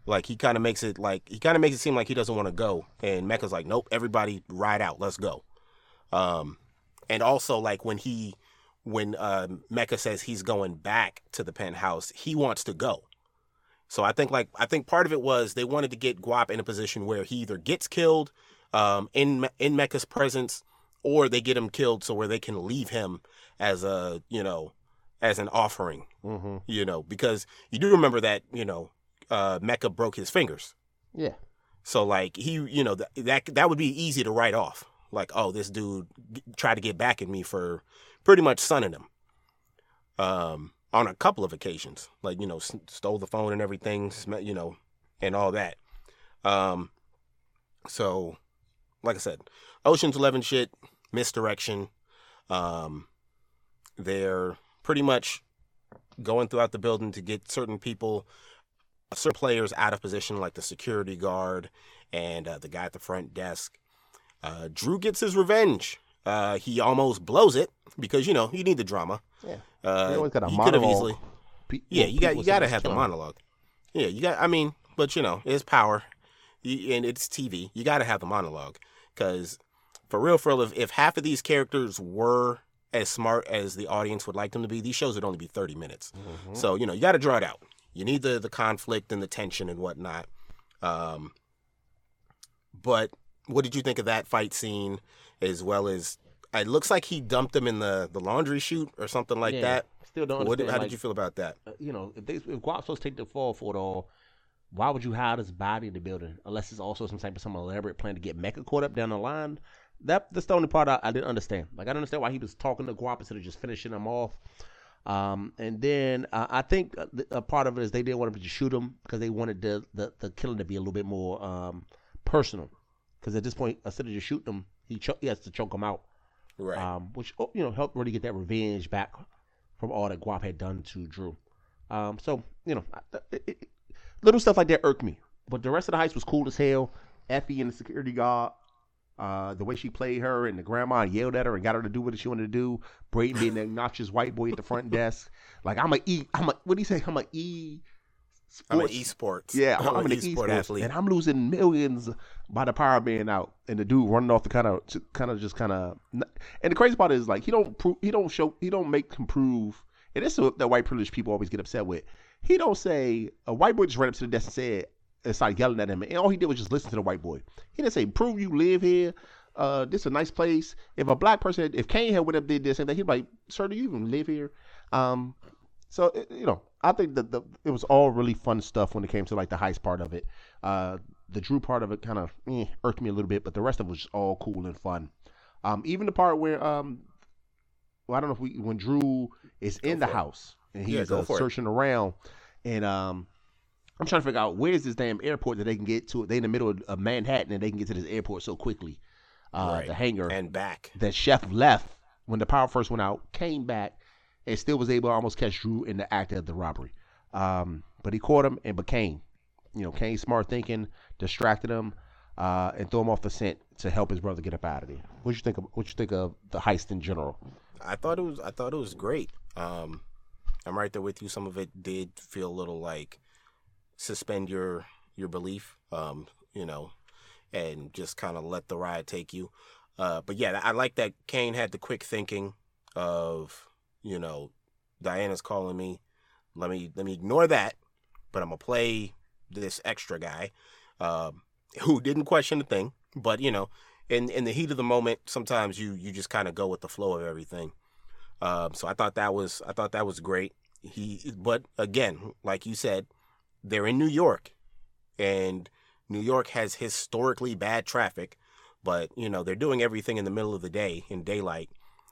Like he kind of makes it like he kind of makes it seem like he doesn't want to go, and Mecca's like, nope, everybody ride out, let's go. Um, and also like when he when uh, Mecca says he's going back to the penthouse, he wants to go. So I think like I think part of it was they wanted to get Guap in a position where he either gets killed um, in in Mecca's presence, or they get him killed so where they can leave him as a you know as an offering, Mm-hmm. you know, because you do remember that you know uh, Mecca broke his fingers, Yeah. so like he you know that that that would be easy to write off, like oh this dude g- tried to get back at me for pretty much sunning him, um, on a couple of occasions, like you know s- stole the phone and everything, sm- you know, and all that, um, so like I said, Ocean's Eleven shit, misdirection. Um, they're pretty much going throughout the building to get certain people, certain players out of position, like the security guard and uh, the guy at the front desk. Uh, Dru gets his revenge. Uh, he almost blows it because you know you need the drama. Yeah. Uh, always got a he could have monologue. easily. Pe- Yeah, you got you got to have the him. monologue. Yeah, you got. I mean, but you know, it's power, You- and it's TV. You got to have the monologue because, for real, for real, if, if half of these characters were as smart as the audience would like them to be, these shows would only be thirty minutes. Mhm. So you know, you got to draw it out. You need the the conflict and the tension and whatnot. Um, but what did you think of that fight scene, as well as? It looks like he dumped him in the, the laundry chute or something like Yeah. that. Still don't What, understand. how like, did you feel about that? uh, you know, if they if to take the fall for it all, why would you hide his body in the building unless it's also some type of some elaborate plan to get Mecca caught up down the line? That that's the only part I, I didn't understand. Like I didn't understand why he was talking to Guap instead of just finishing him off. Um, and then uh, I think uh, the- a part of it is they didn't want him to shoot him because they wanted the, the the killing to be a little bit more um, personal. Because at this point, instead of just shooting him, he cho- he has to choke him out Right. um, which oh, you know helped really get that revenge back from all that Guap had done to Dru. Um, so you know, it, it, little stuff like that irked me, but the rest of the heist was cool as hell. Effie and the security guard, uh, the way she played her and the grandma yelled at her and got her to do what she wanted to do. Brayden being the [LAUGHS] obnoxious white boy at the front desk, like I'm a e, I'm a what do you say? I'm a e I'm an e sports. esports. Yeah, I'm, I'm, an an esport esports, athlete. and I'm losing millions by the power being out, and the dude running off the kind of, kind of just kind of. And the crazy part is like he don't prove, he don't show, he don't make him prove. And this is what the white privileged people always get upset with. He don't say a white boy just ran up to the desk and said and started yelling at him, and all he did was just listen to the white boy. He didn't say prove you live here. Uh, this is a nice place. If a black person, if Cane had would have did this and that, he'd be like, "Sir, do you even live here?" Um, so it- you know, I think that the it was all really fun stuff when it came to like the heist part of it. Uh, the Dru part of it kind of eh, irked me a little bit, but the rest of it was just all cool and fun. Um, even the part where um, well, I don't know if we when Dru is in the it. house and he's go uh, for it. searching around, and um, I'm trying to figure out where's this damn airport that they can get to. They in the middle of, of Manhattan and they can get to this airport so quickly. Uh, Right. The hangar and back. that Chef left when the power first went out, came back, and still was able to almost catch Dru in the act of the robbery. Um, but he caught him and became, you know, Cane smart thinking, distracted him, uh, and threw him off the scent to help his brother get up out of there. What you think of what you think of the heist in general? I thought it was I thought it was great. Um, I'm right there with you. Some of it did feel a little like suspend your your belief, um, you know, and just kind of let the ride take you. Uh, but yeah, I like that Cane had the quick thinking of, you know, Diana's calling me. Let me let me ignore that, but I'm gonna play this extra guy, um, who didn't question the thing. But you know, in in the heat of the moment, sometimes you you just kind of go with the flow of everything. Um, so I thought that was I thought that was great. He, but again, like you said, they're in New York, and New York has historically bad traffic. But you know they're doing everything in the middle of the day in daylight,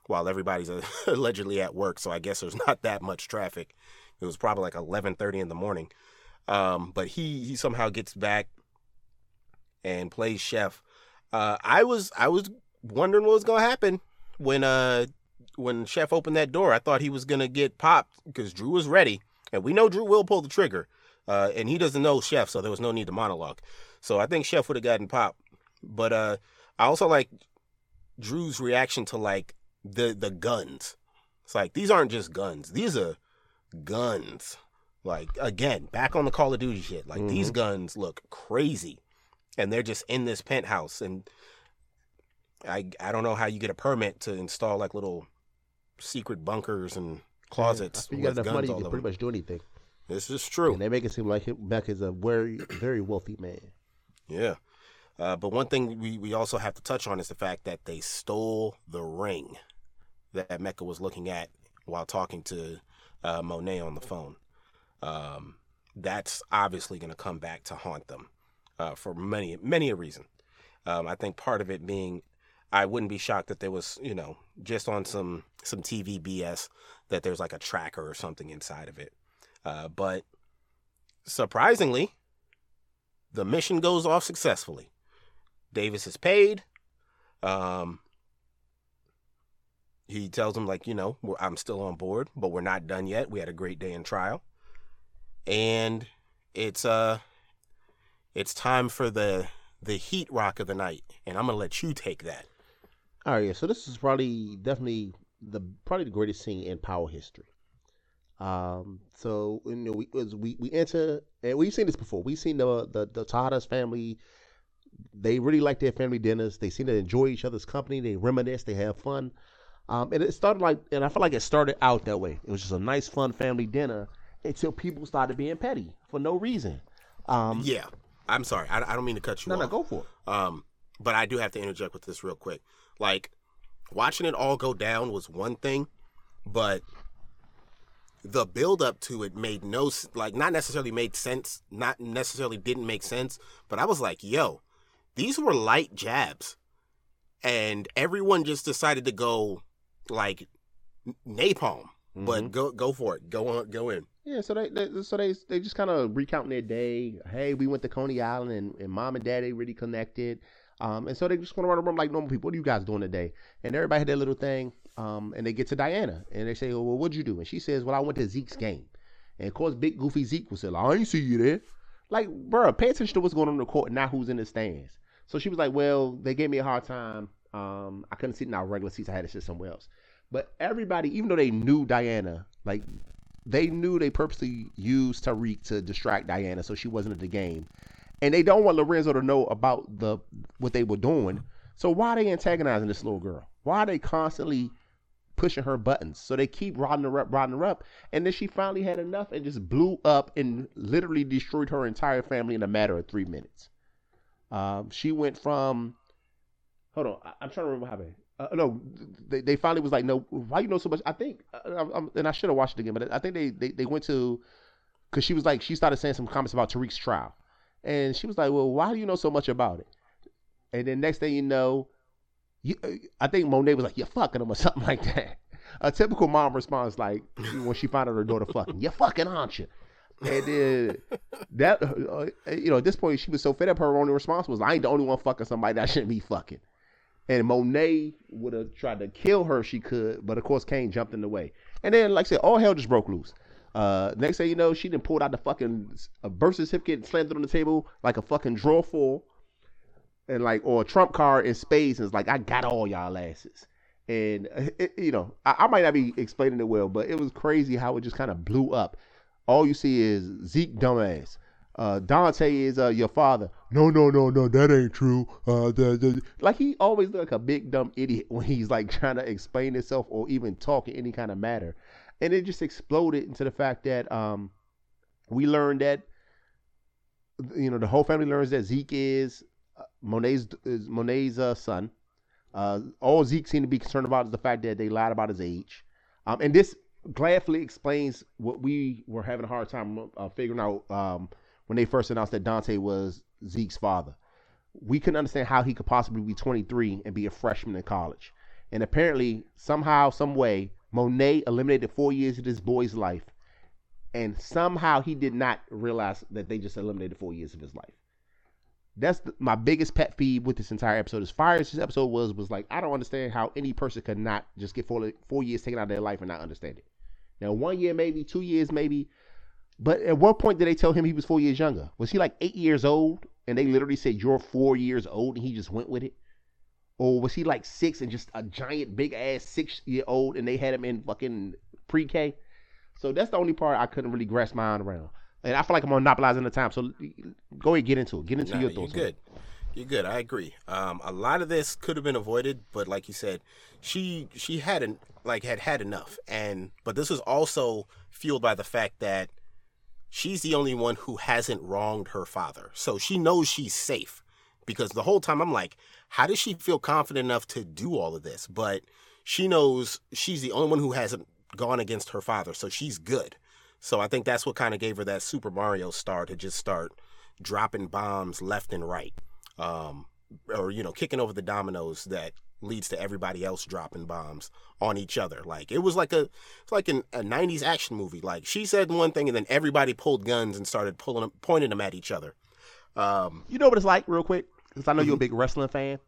while everybody's [LAUGHS] allegedly at work. So I guess there's not that much traffic. It was probably like 11:30 in the morning. Um, but he he somehow gets back and plays chef. Uh, I was I was wondering what was gonna happen when uh when Chef opened that door. I thought he was gonna get popped because Dru was ready, and we know Dru will pull the trigger. Uh, and he doesn't know Chef, so there was no need to monologue. So I think Chef would have gotten pop. But uh, I also like Dru's reaction to like the the guns. It's like these aren't just guns; these are guns. Like again, back on the Call of Duty shit. Like these guns look crazy, and they're just in this penthouse. And I I don't know how you get a permit to install like little secret bunkers and closets If you got with enough guns money, you all can pretty much do anything. This is true. And they make it seem like Beck is a very very wealthy man. Yeah. Uh, but one thing we, we also have to touch on is the fact that they stole the ring that Mecca was looking at while talking to uh, Monet on the phone. Um, that's obviously going to come back to haunt them uh, for many, many a reason. Um, I think part of it being, I wouldn't be shocked that there was, you know, just on some some TV BS that there's like a tracker or something inside of it. Uh, but surprisingly, the mission goes off successfully. Davis is paid. Um, he tells him like, you know, I'm still on board, but we're not done yet. We had a great day in trial, and it's uh, it's time for the the heat rock of the night, and I'm gonna let you take that. All right, yeah. So this is probably definitely the probably the greatest scene in Power history. Um, so you know, we as we we enter, and we've seen this before. We've seen the the the Tadas family. They really like their family dinners. They seem to enjoy each other's company. They reminisce. They have fun. Um, and it started like, and I feel like it started out that way. It was just a nice, fun family dinner until people started being petty for no reason. Um, Yeah, I'm sorry, I, I don't mean to cut you no, off. no, go for it. Um, but I do have to interject with this real quick. Like, watching it all go down was one thing, but the build up to it made no like not necessarily made sense, not necessarily didn't make sense, but I was like, yo, these were light jabs. And everyone just decided to go like n- napalm. But go go for it. Go on go in. Yeah, so they, they so they they just kind of recounting their day. Hey, we went to Coney Island and, and mom and daddy really connected. Um, and so they just want to run around like normal people. What are you guys doing today? And everybody had their little thing. Um, and they get to Diana and they say, well, what'd you do? And she says, well, I went to Zeke's game. And of course, big goofy Zeke was saying, I ain't see you there. Like, bro, pay attention to what's going on in the court, not who's in the stands. So she was like, well, they gave me a hard time. Um, I couldn't sit in our regular seats. I had to sit somewhere else. But everybody, even though they knew Diana, like they knew they purposely used Tariq to distract Diana so she wasn't at the game. And they don't want Lorenzo to know about the what they were doing. So why are they antagonizing this little girl? Why are they constantly pushing her buttons? So they keep rodding her up, rodding her up. And then she finally had enough and just blew up and literally destroyed her entire family in a matter of three minutes. Um, she went from hold on, I, am trying to remember how they. Uh, no, they, they finally was like, no, why you know so much? I think, uh, I, and I should have watched it again, but I think they they, they went to because she was like she started saying some comments about Tariq's trial, and she was like, well, why do you know so much about it? And then next thing you know, you, uh, I think Monet was like, you're fucking him or something [LAUGHS] like that. A typical mom response like when she found out her daughter fucking, you're fucking, aren't you? And then that, uh, you know, at this point, she was so fed up. Her only response was, "I ain't the only one fucking somebody that shouldn't be fucking." And Monet would have tried to kill her if she could, but of course Cane jumped in the way. And then, like I said, all hell just broke loose. Uh, next thing you know, she done pulled out the fucking birth certificate and slammed it on the table like a fucking drawer full, and like or a trump card in spades, and it's like I got all y'all asses. And it, you know, I, I might not be explaining it well, but it was crazy how it just kind of blew up. All you see is Zeke dumbass uh, Dante is uh, your father. No, no, no, no, that ain't true. Uh, the, the, like he always look like a big dumb idiot [LAUGHS] when he's like trying to explain himself or even talk in any kind of matter. And it just exploded into the fact that um, we learned that you know the whole family learns that Zeke is Monet's is Monet's uh, son. Uh, all Zeke seemed to be concerned about is the fact that they lied about his age. Um, and this gladly explains what we were having a hard time uh, figuring out um, when they first announced that Dante was Zeke's father. We couldn't understand how he could possibly be 23 and be a freshman in college. And apparently, somehow, some way, Monet eliminated four years of this boy's life, and somehow he did not realize that they just eliminated four years of his life. That's the, my biggest pet peeve with this entire episode. As far as this episode was, was like I don't understand how any person could not just get four four years taken out of their life and not understand it. Now, one year maybe, two years maybe, but at what point did they tell him he was four years younger? Was he like eight years old and they literally said you're four years old and he just went with it? Or was he like six and just a giant big ass six year old and they had him in fucking pre K? So that's the only part I couldn't really grasp my mind around. And I feel like I'm monopolizing the time. So go ahead, get into it. Get into nah, your thoughts. You're good. You're good. I agree. Um, a lot of this could have been avoided, but like you said, she she hadn't like had had enough, and but this was also fueled by the fact that she's the only one who hasn't wronged her father. So she knows she's safe because the whole time I'm like, how does she feel confident enough to do all of this? But she knows she's the only one who hasn't gone against her father. So she's good. So I think that's what kind of gave her that Super Mario star to just start dropping bombs left and right. Um, or, you know, kicking over the dominoes that leads to everybody else dropping bombs on each other. Like it was like a it's like an, a '90s action movie. Like she said one thing and then everybody pulled guns and started pulling them, pointing them at each other. Um, you know what it's like, real quick, because I know mm-hmm. you're a mm-hmm. big wrestling fan.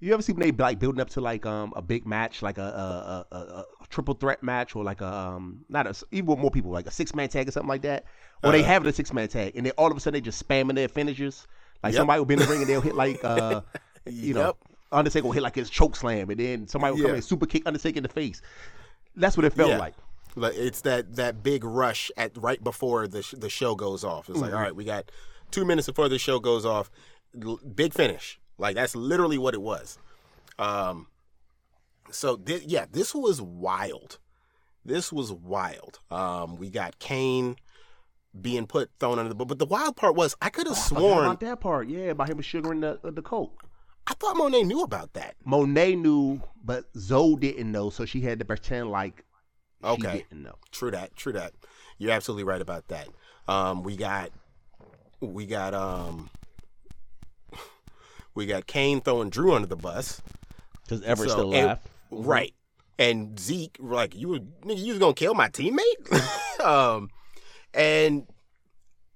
You ever see when they like building up to like um a big match, like a a, a, a triple threat match, or like a um not a even with more people, like a six man tag or something like that, or uh, they have a six man tag, and then all of a sudden they just spamming their finishers. Like yep. somebody will be in the ring and they'll hit like [LAUGHS] uh you yep. know Undertaker will hit like his choke slam, and then somebody will come in super kick Undertaker in the face. That's what it felt yeah. like. Like it's that that big rush at right before the sh- the show goes off. It's mm-hmm. like all right, we got two minutes before the show goes off. L- big finish. Like that's literally what it was. Um. So th- yeah, this was wild. This was wild. Um. We got Cane being put thrown under the boat. but the wild part was I could have oh, sworn about that part. Yeah, about him sugaring the the coke. I thought Monet knew about that. Monet knew, but Zoe didn't know, so she had to pretend like okay. didn't know. True that. True that. You're absolutely right about that. Um, we got, we got, um, we got Cane throwing Dru under the bus because Everett so, still laughed. Right, and Zeke like you were nigga, you was gonna kill my teammate. [LAUGHS] um, and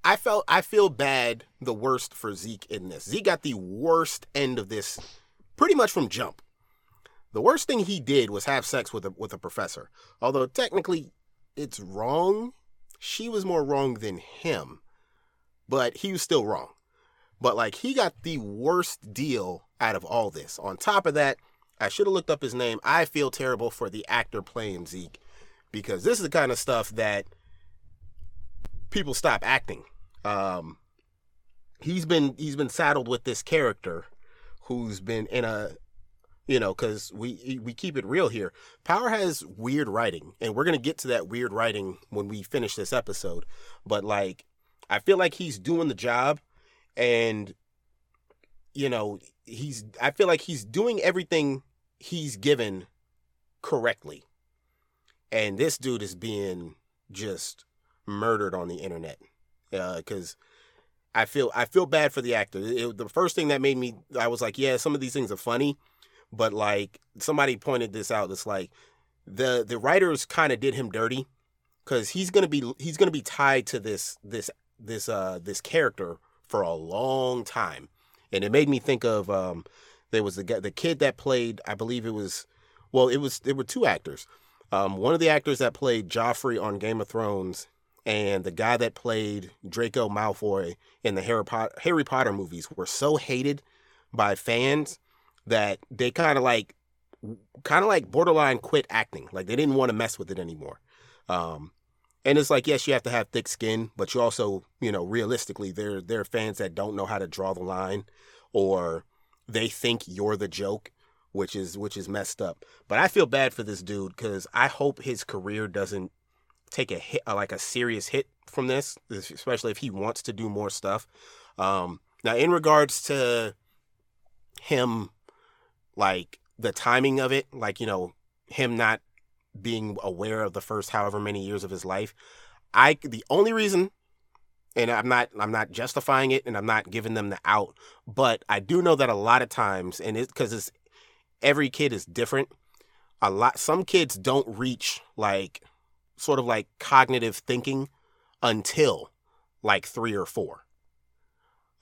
I felt I feel bad the worst for Zeke in this. Zeke got the worst end of this pretty much from jump. The worst thing he did was have sex with a with a professor. Although technically it's wrong. She was more wrong than him. But he was still wrong. But like he got the worst deal out of all this. On top of that, I should have looked up his name. I feel terrible for the actor playing Zeke because this is the kind of stuff that people stop acting. Um, he's been he's been saddled with this character who's been in a you know because we we keep it real here power has weird writing and we're gonna get to that weird writing when we finish this episode but like i feel like he's doing the job and you know he's i feel like he's doing everything he's given correctly and this dude is being just murdered on the internet because uh, I feel I feel bad for the actor. It, the first thing that made me I was like, yeah, some of these things are funny, but like somebody pointed this out. It's like the the writers kind of did him dirty because he's gonna be he's gonna be tied to this this this uh this character for a long time, and it made me think of um there was the guy, the kid that played I believe it was well it was there were two actors. Um, one of the actors that played Joffrey on Game of Thrones and the guy that played Draco Malfoy in the Harry Potter, Harry Potter movies were so hated by fans that they kind of like kind of like borderline quit acting. Like they didn't want to mess with it anymore. Um, and it's like yes you have to have thick skin but you also you know realistically there there are fans that don't know how to draw the line or they think you're the joke which is which is messed up but i feel bad for this dude because i hope his career doesn't take a hit, like a serious hit from this, especially if he wants to do more stuff. Um, now, in regards to him, like the timing of it, like you know, him not being aware of the first however many years of his life, I the only reason, and I'm not I'm not justifying it, and I'm not giving them the out, but I do know that a lot of times, and it's because it's every kid is different. A lot, some kids don't reach like sort of like cognitive thinking until like three or four.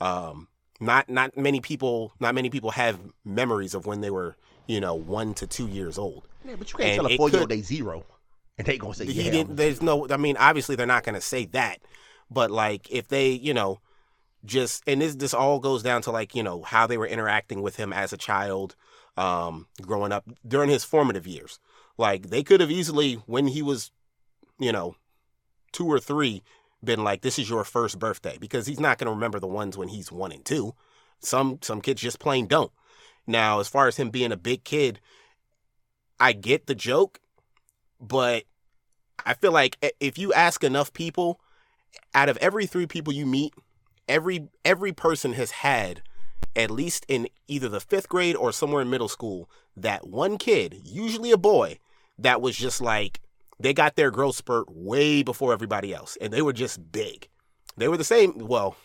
Um, not not many people not many people have memories of when they were you know one to two years old. Yeah, but you can't and tell a four year old they zero, and they gonna say he yeah. Didn't, there's no. I mean, obviously they're not gonna say that, but like if they you know just and this this all goes down to like you know how they were interacting with him as a child, um, growing up during his formative years. Like they could have easily when he was you know, two or three been like, this is your first birthday because he's not going to remember the ones when he's one and two. Some some kids just plain don't. Now, as far as him being a big kid, I get the joke, but I feel like if you ask enough people, out of every three people you meet, every every person has had at least in either the fifth grade or somewhere in middle school that one kid, usually a boy, that was just like they got their growth spurt way before everybody else, and they were just big. They were the same. Well,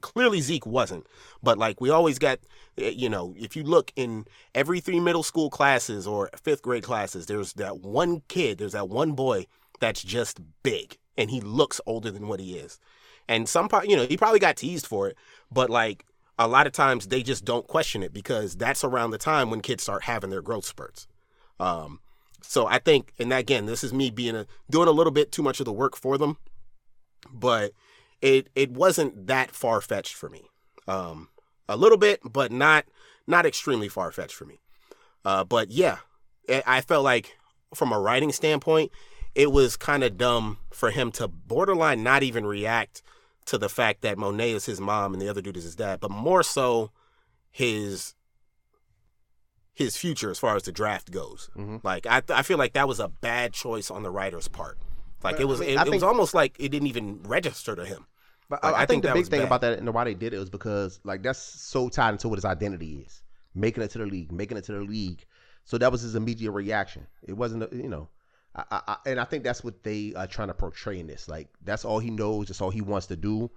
clearly Zeke wasn't, but like we always got, eh, you know, if you look in every three middle school classes or fifth grade classes, there's that one kid, there's that one boy that's just big, and he looks older than what he is. And some, you know, he probably got teased for it, but like a lot of times they just don't question it because that's around the time when kids start having their growth spurts. Um, so I think, and again, this is me being a doing a little bit too much of the work for them, but it it wasn't that far fetched for me. Um, a little bit, but not not extremely far fetched for me. Uh, but yeah, I felt like from a writing standpoint, it was kind of dumb for him to borderline not even react to the fact that Monet is his mom and the other dude is his dad, but more so his his future as far as the draft goes. Mm-hmm. Like I, I feel like that was a bad choice on the writer's part. Like it was, I mean, it, it was almost like it didn't even register to him. But like, I, I, think, think the big thing bad. about that and why they did it was because like that's so tied into what his identity is, making it to the league, making it to the league. So that was his immediate reaction. It wasn't, you know, I, I, and I think that's what they are trying to portray in this. Like that's all he knows. That's all he wants to do.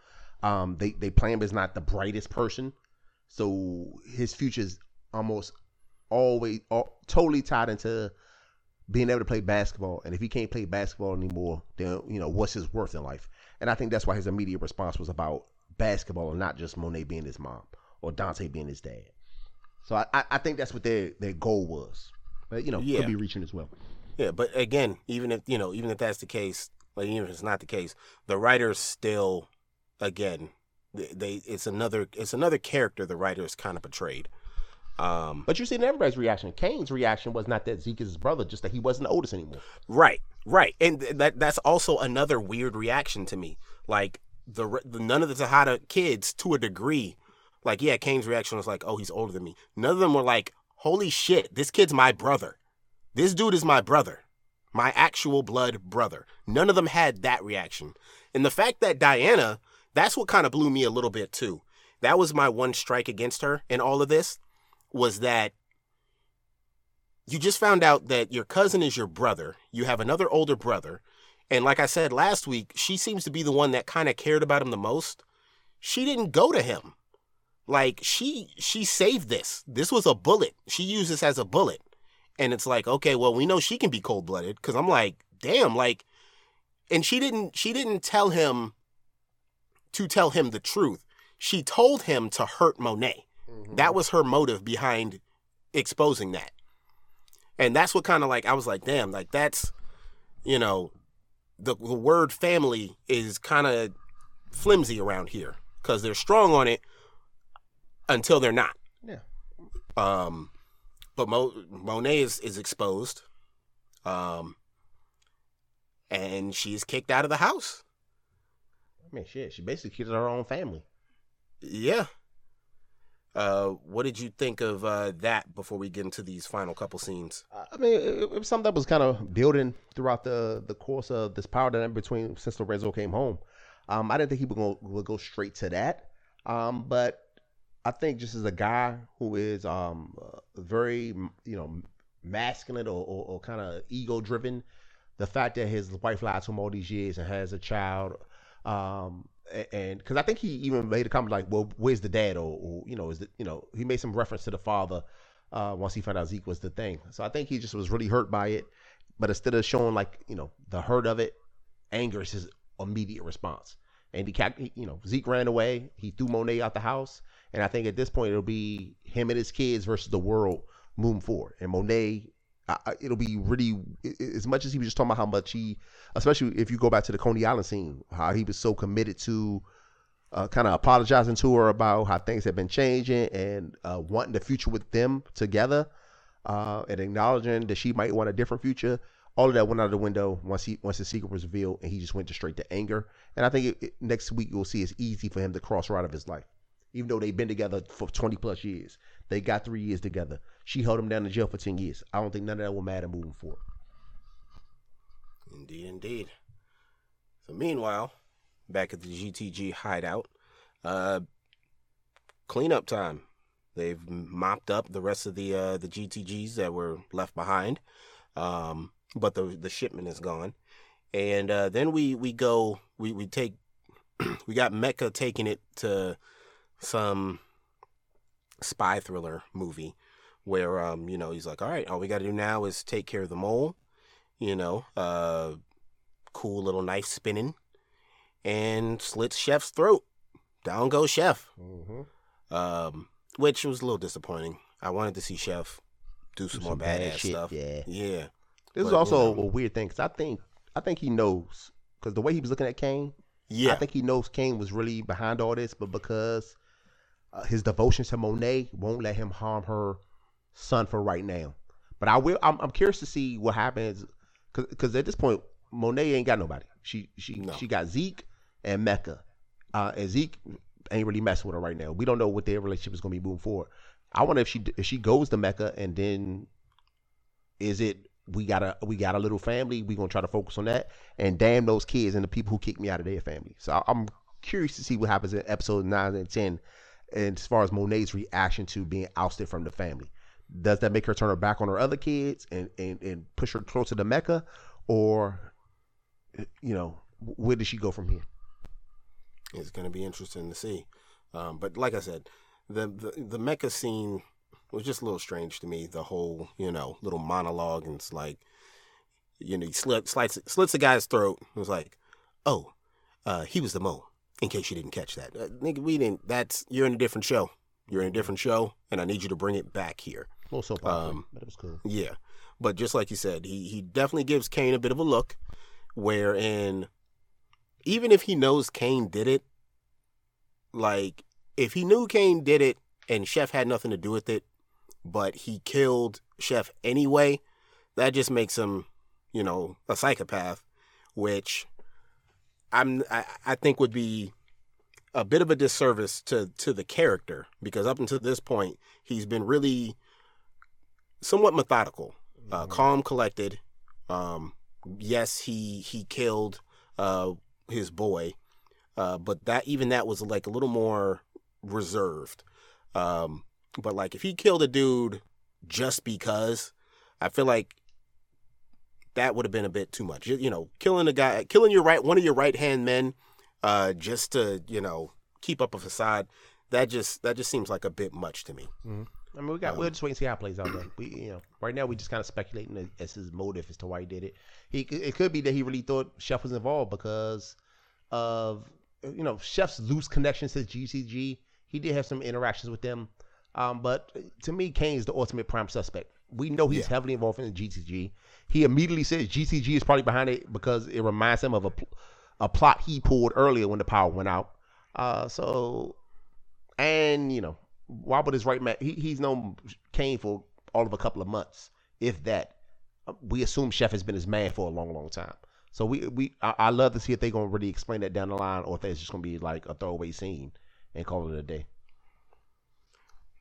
Um, they they plan him as not the brightest person, so his future is almost always all, totally tied into being able to play basketball. And if he can't play basketball anymore, then you know what's his worth in life. And I think that's why his immediate response was about basketball and not just Monet being his mom or Dante being his dad. So I, I think that's what their their goal was. But you know, yeah. could be reaching as well. Yeah, but again, even if you know, even if that's the case, like even if it's not the case, the writers still, again, they, they it's another it's another character the writers kind of portrayed. Um, but you see in everybody's reaction. Cane's reaction was not that Zeke is his brother, just that he wasn't the oldest anymore. Right. Right, and th- that that's also another weird reaction to me. Like the, the none of the Tejada kids, to a degree, like yeah, Cane's reaction was like, "Oh, he's older than me." None of them were like, "Holy shit, this kid's my brother. This dude is my brother, my actual blood brother." None of them had that reaction, and the fact that Diana, that's what kind of blew me a little bit too. That was my one strike against her in all of this, was that you just found out that your cousin is your brother. You have another older brother. And like I said last week, she seems to be the one that kind of cared about him the most. She didn't go to him. Like she she saved this. This was a bullet. She used this as a bullet. And it's like, okay, well, we know she can be cold-blooded cuz I'm like, damn, like and she didn't she didn't tell him to tell him the truth. She told him to hurt Monet. That was her motive behind exposing that. And that's what kind of like I was like, damn, like that's you know, the, the word family is kind of flimsy around here because they're strong on it until they're not. Yeah. Um, but Mo, Monet is, is exposed, um, and she's kicked out of the house. I mean, shit. She basically killed her own family. Yeah. Uh, what did you think of uh, that before we get into these final couple scenes? I mean, it, it was something that was kind of building throughout the the course of this power dynamic between since Lorenzo came home. Um, I didn't think he would go, would go straight to that. Um, but I think just as a guy who is um uh, very you know masculine or, or, or kind of ego driven, the fact that his wife lied to him all these years and has a child, um, and because I think he even made a comment like, "Well, where's the dad?" or, or you know, is the you know he made some reference to the father uh, once he found out Zeke was the thing. So I think he just was really hurt by it. But instead of showing like you know the hurt of it, anger is his immediate response. And he you know, Zeke ran away. He threw Monet out the house. And I think at this point it'll be him and his kids versus the world moving forward. And Monet, I, it'll be really as much as he was just talking about how much he, especially if you go back to the Coney Island scene, how he was so committed to uh, kind of apologizing to her about how things have been changing and uh, wanting the future with them together, uh, and acknowledging that she might want a different future. All of that went out of the window once he once the secret was revealed, and he just went to straight to anger. And I think it, it- next week you'll see it's easy for him to cross her out of his life, even though they've been together for twenty plus years. They got three years together. She held him down in jail for ten years. I don't think none of that will matter moving forward. Indeed, indeed. So meanwhile, back at the GTG hideout, uh, cleanup time. They've mopped up the rest of the uh, the GTGs that were left behind, um, but the the shipment is gone. And uh, then we we go we we take [CLEARS THROAT] we got Mecca taking it to some spy thriller movie where um you know he's like all right all we got to do now is take care of the mole you know, uh, cool little knife spinning, and slits Chef's throat. Down goes Chef. Mm-hmm. Um, which was a little disappointing. I wanted to see Chef do some, more badass stuff. Yeah. Yeah. This is also you know. a weird thing because I think I think he knows because the way he was looking at Cane, Yeah. I think he knows Cane was really behind all this, but because uh, his devotion to Monet won't let him harm her son for right now. But I will. I'm, I'm curious to see what happens because at this point Monet ain't got nobody. She she No. she got Zeke and Mecca, uh, and Zeke ain't really messing with her right now. We don't know what their relationship is going to be moving forward. I wonder if she if she goes to Mecca and then is it we got a we got a little family we gonna try to focus on that and damn those kids and the people who kicked me out of their family. So I'm curious to see what happens in episode nine and ten, and as far as Monet's reaction to being ousted from the family. Does that make her turn her back on her other kids and and, and push her closer to Mecca, or you know where does she go from here? It's going to be interesting to see. Um, but like I said, the, the the Mecca scene was just a little strange to me. The whole, you know, little monologue and it's like, you know, he slit, slits, slits the guy's throat. It was like, oh, uh, he was the mole. In case you didn't catch that, uh, nigga, we didn't. That's you're in a different show. You're in a different show, and I need you to bring it back here. A little soap opera, Um, but it was cool. Yeah. But just like you said, he, he definitely gives Cane a bit of a look wherein even if he knows Cane did it, like if he knew Cane did it and Chef had nothing to do with it, but he killed Chef anyway, that just makes him you know, a psychopath, which I'm I, I think would be a bit of a disservice to to the character because up until this point he's been really somewhat methodical, uh, Mm-hmm. calm, collected. Um, yes, he he killed uh, his boy, uh, but that even that was like a little more reserved. Um, but like if he killed a dude just because, I feel like that would have been a bit too much. You, you know, killing a guy, killing your right one of your right hand men, uh, just to you know keep up a facade. That just that just seems like a bit much to me. I mean, we got. we'll just wait and see how it plays out. We, you know, right now we just kind of speculating as, as his motive as to why he did it. He, it could be that he really thought Chef was involved because of, you know, Chef's loose connections to GCG. He did have some interactions with them, um, but to me, Cane's the ultimate prime suspect. We know he's Yeah. heavily involved in the GCG. He immediately says GCG is probably behind it because it reminds him of a, a plot he pulled earlier when the power went out. Uh, so, and you know, why would his right man? He, he's known Cane for all of a couple of months, if that. Uh, We assume Chef has been his man for a long, long time. So we we I, I love to see if they're gonna really explain that down the line, or if that's just gonna be like a throwaway scene and call it a day.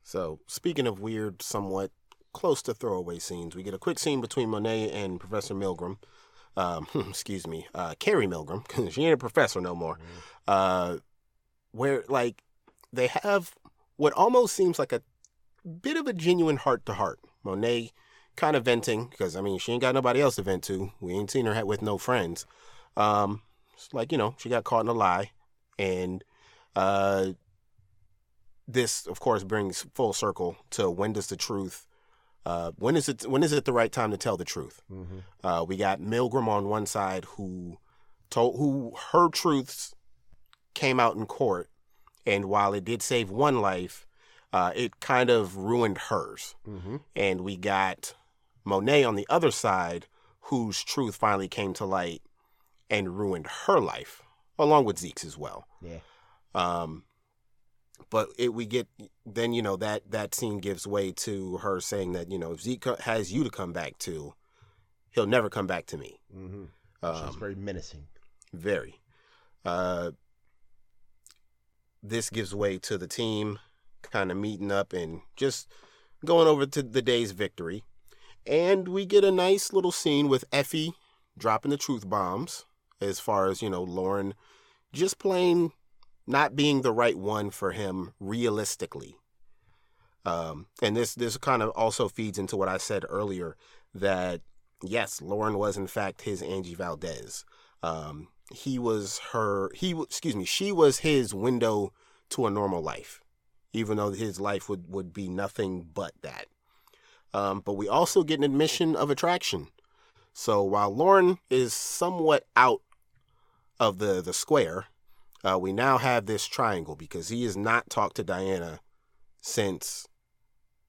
So, speaking of weird, somewhat close to throwaway scenes, we get a quick scene between Monet and Professor Milgram. Um, [LAUGHS] excuse me, uh, Carrie Milgram, [LAUGHS] 'cause she ain't a professor no more. Uh, where, like, they have what almost seems like a bit of a genuine heart to heart. Monet kind of venting, because, I mean, she ain't got nobody else to vent to. We ain't seen her with no friends. Um, it's like, you know, she got caught in a lie. And, uh, this of course brings full circle to when does the truth uh, when is it when is it the right time to tell the truth Mm-hmm. uh, we got milgram on one side who told who her truths came out in court and while it did save one life uh, it kind of ruined hers Mm-hmm. and we got monet on the other side whose truth finally came to light and ruined her life along with zeke's as well Yeah. um, but it, we get then you know that that scene gives way to her saying that you know if Zeke has you to come back to, he'll never come back to me. Mm-hmm. Um, She's very menacing. very. Uh, this gives way to the team kind of meeting up and just going over to the day's victory, and we get a nice little scene with Effie dropping the truth bombs as far as you know Lauren just plain not being the right one for him realistically. Um, and this this kind of also feeds into what I said earlier that yes, Lauren was in fact his Angie Valdez. Um, he was her he excuse me she was his window to a normal life, even though his life would would be nothing but that. Um, but we also get an admission of attraction. So while Lauren is somewhat out of the the square, uh, we now have this triangle because he has not talked to Diana since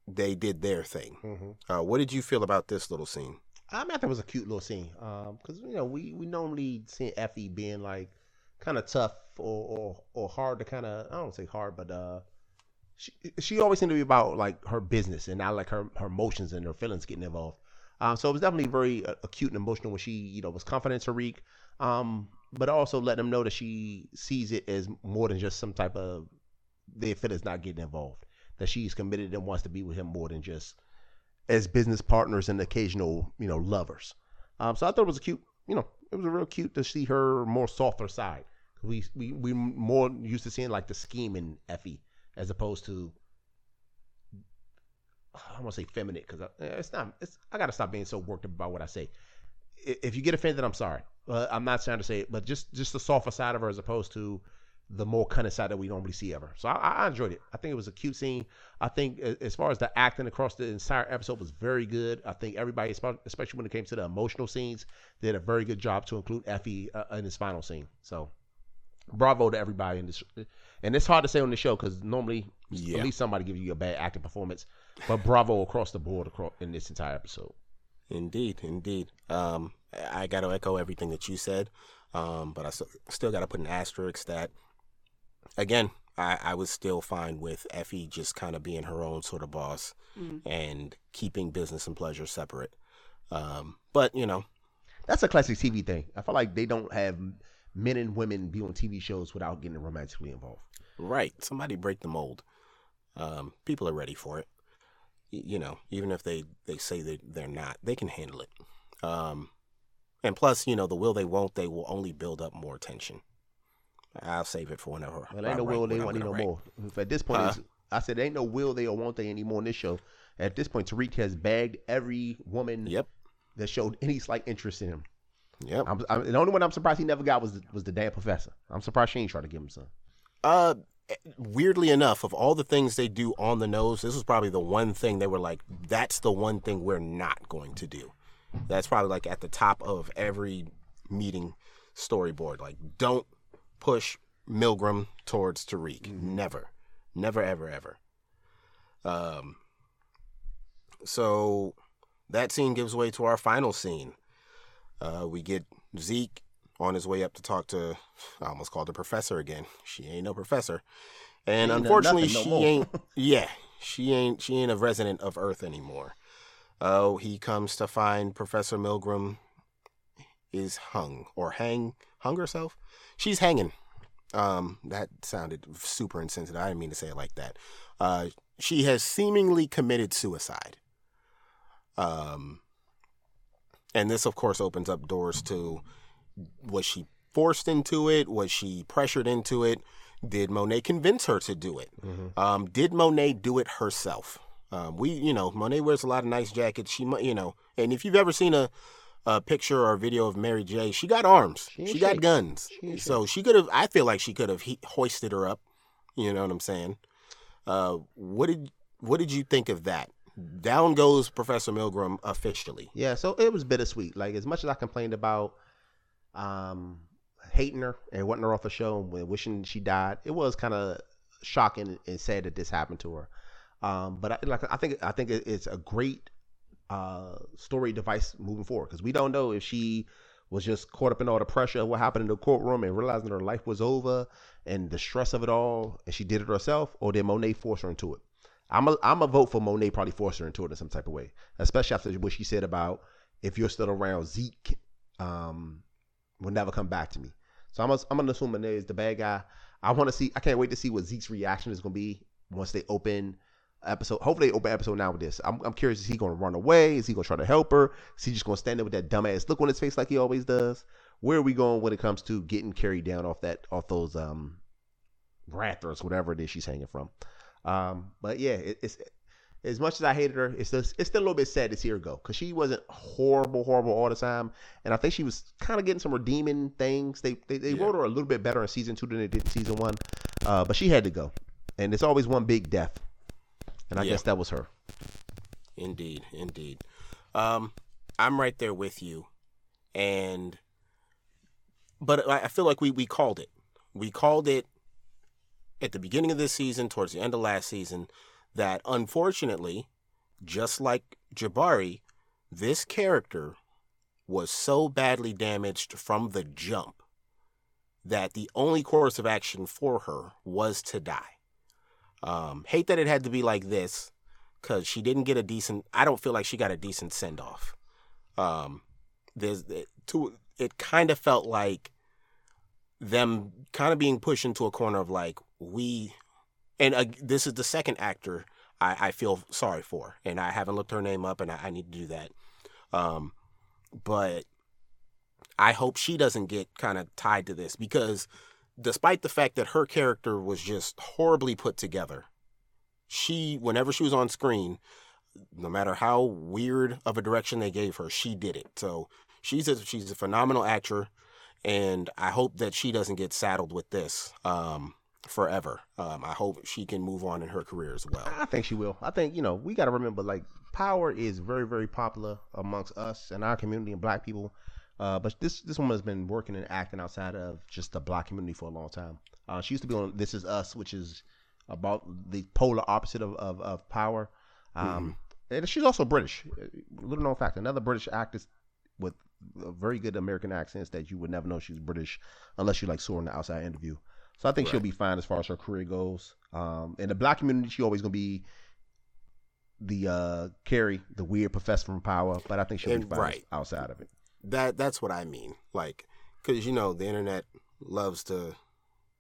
they did their thing. Mm-hmm. Uh, what did you feel about this little scene? I mean, I thought it was a cute little scene. Um, because you know we we normally see Effie being like kind of tough or or or hard to kind of I don't say hard, but uh, she she always seemed to be about like her business and not like her her emotions and her feelings getting involved. Um, so it was definitely very uh, acute and emotional when she you know was confident in Tariq. Um, but also let them know that she sees it as more than just some type of their feelings not getting involved. That she's committed and wants to be with him more than just as business partners and occasional, you know, lovers. Um, so I thought it was a cute, you know, it was a real cute to see her more softer side. We we we more used to seeing like the scheming Effie as opposed to I want to say feminine because it's not. It's I gotta stop being so worked up about what I say. If you get offended, I'm sorry. Uh, I'm not trying to say it, but just just the softer side of her as opposed to the more cunning side that we normally see ever. So I, I enjoyed it. I think it was a cute scene. I think as far as the acting across the entire episode was very good. I think everybody, especially when it came to the emotional scenes, did a very good job to include Effie uh, in this final scene. So bravo to everybody in this. And it's hard to say on the show because normally Yeah. at least somebody gives you a bad acting performance. But bravo across the board across in this entire episode. Indeed, indeed. Um, I got to echo everything that you said, um, but I s- still got to put an asterisk that, again, I, I was still fine with Effie just kind of being her own sort of boss Mm. and keeping business and pleasure separate. Um, but you know, that's a classic TV thing. I feel like they don't have men and women be on TV shows without getting romantically involved. Right. Somebody break the mold. Um, people are ready for it. You know, even if they, they say that they're not, they can handle it. Um, and plus, you know, the will they won't, they will only build up more tension. I'll save it for whenever. Well, ain't no will they want you no more. At this point, it's- I said ain't no will they or won't they anymore in this show. At this point, Tariq has bagged every woman Yep. that showed any slight interest in him. Yep. I'm, I'm, the only one I'm surprised he never got was the, was the damn professor. I'm surprised she ain't trying to give him some. Uh, weirdly enough, of all the things they do on the nose, this was probably the one thing they were like, that's the one thing we're not going to do. That's probably like at the top of every meeting storyboard. Like, don't push Milgram towards Tariq. Never. Never, ever, ever. Um, so that scene gives way to our final scene. Uh, we get Zeke on his way up to talk to, I almost called the professor again. She ain't no professor. And Ain't unfortunately, no she ain't, [LAUGHS] yeah, she ain't, she ain't a resident of Earth anymore. Oh, he comes to find Professor Milgram is hung or hang, hung herself. She's hanging. Um, that sounded super insensitive. I didn't mean to say it like that. Uh, she has seemingly committed suicide. Um, and this, of course, opens up doors to was she forced into it? Was she pressured into it? Did Monet convince her to do it? Um, did Monet do it herself? Um, we, you know, Monet wears a lot of nice jackets. She, you know, and if you've ever seen a, a picture or a video of Mary J, she got arms. She She, got guns. She so she could have. I feel like she could have he- hoisted her up. You know what I'm saying? Uh, what did what did you think of that? Down goes Professor Milgram officially. Yeah, so it was bittersweet. Like as much as I complained about um hating her and wanting her off the show and wishing she died, it was kind of shocking and sad that this happened to her. Um, but I, like I think I think it's a great uh story device moving forward because we don't know if she was just caught up in all the pressure of what happened in the courtroom and realizing her life was over and the stress of it all and she did it herself or did Monet force her into it. I'm a I'm a vote for Monet probably forced her into it in some type of way, especially after what she said about if you're still around Zeke, um, will never come back to me. So I'm gonna, I'm gonna assume Monet is the bad guy. I want to see. I can't wait to see what Zeke's reaction is gonna be once they open episode. Hopefully, they open episode now with this. I'm I'm curious. Is he gonna run away? Is he gonna try to help her? Is he just gonna stand there with that dumbass look on his face like he always does? Where are we going when it comes to getting carried down off that off those um rafters, whatever it is she's hanging from? Um, but yeah, it, it's as much as I hated her, it's still, it's still a little bit sad to see her go because she wasn't horrible, horrible all the time, and I think she was kind of getting some redeeming things. They they, they Yeah. wrote her a little bit better in season two than they did in season one, uh, but she had to go, and it's always one big death, and I Yeah. guess that was her. Indeed, indeed. Um, I'm right there with you, and but I I feel like we we called it. We called it at the beginning of this season, towards the end of last season, that unfortunately, just like Jabari, this character was so badly damaged from the jump that the only course of action for her was to die. Um, hate that it had to be like this because she didn't get a decent. I don't feel like she got a decent send off. Um, there's it, to it kind of felt like them kind of being pushed into a corner of like we, and uh, this is the second actor I, I feel sorry for, and I haven't looked her name up, and I, I need to do that. Um, but I hope she doesn't get kind of tied to this because despite the fact that her character was just horribly put together, she, whenever she was on screen, no matter how weird of a direction they gave her, she did it. So she's a she's a phenomenal actor, and I hope that she doesn't get saddled with this um, forever. Um, I hope she can move on in her career as well. I think she will. I think you know we got to remember like power is very very popular amongst us and our community and black people. Uh, but this this woman has been working and acting outside of just the black community for a long time. Uh, she used to be on This Is Us, which is about the polar opposite of of, of power. Um, And she's also British. Little known fact: another British actress with a very good American accents that you would never know she's British unless you like saw her in the outside interview. So I think she'll be fine as far as her career goes. Um, in the black community, she always gonna be the uh Carrie, the weird professor from Power, but I think she'll be fine right. outside of it. that that's what I mean. Like, because you know the internet loves to,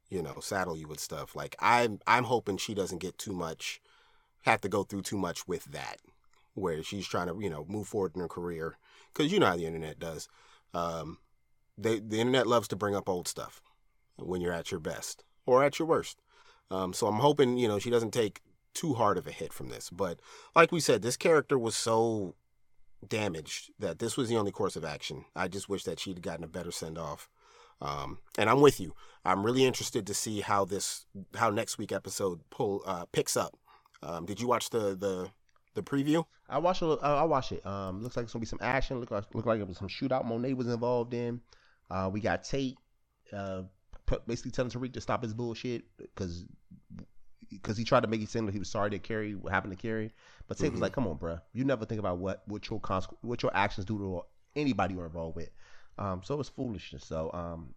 you know, saddle you with stuff. Like I'm I'm hoping she doesn't get too much, have to go through too much with that, where she's trying to you know move forward in her career. Because you know how the internet does. Um, they the internet loves to bring up old stuff when you're at your best or at your worst. Um, so I'm hoping you know she doesn't take too hard of a hit from this. But like we said, this character was so damaged that this was the only course of action. I just wish that she'd gotten a better send off. Um, and I'm with you. I'm really interested to see how this, how next week episode pull uh, picks up. Um, did you watch the the the preview? I watched it. I watched it. Um, looks like it's gonna be some action. Look like look like it was some shootout. Monet was involved in. Uh, we got Tate, uh, basically telling Tariq to stop his bullshit because because he tried to make it seem like he was sorry to Carrie what happened to Carrie. But Tate mm-hmm. was like, "Come on, bro, you never think about what what your cons- what your actions do to anybody you're involved with." Um, so it's foolishness. So um,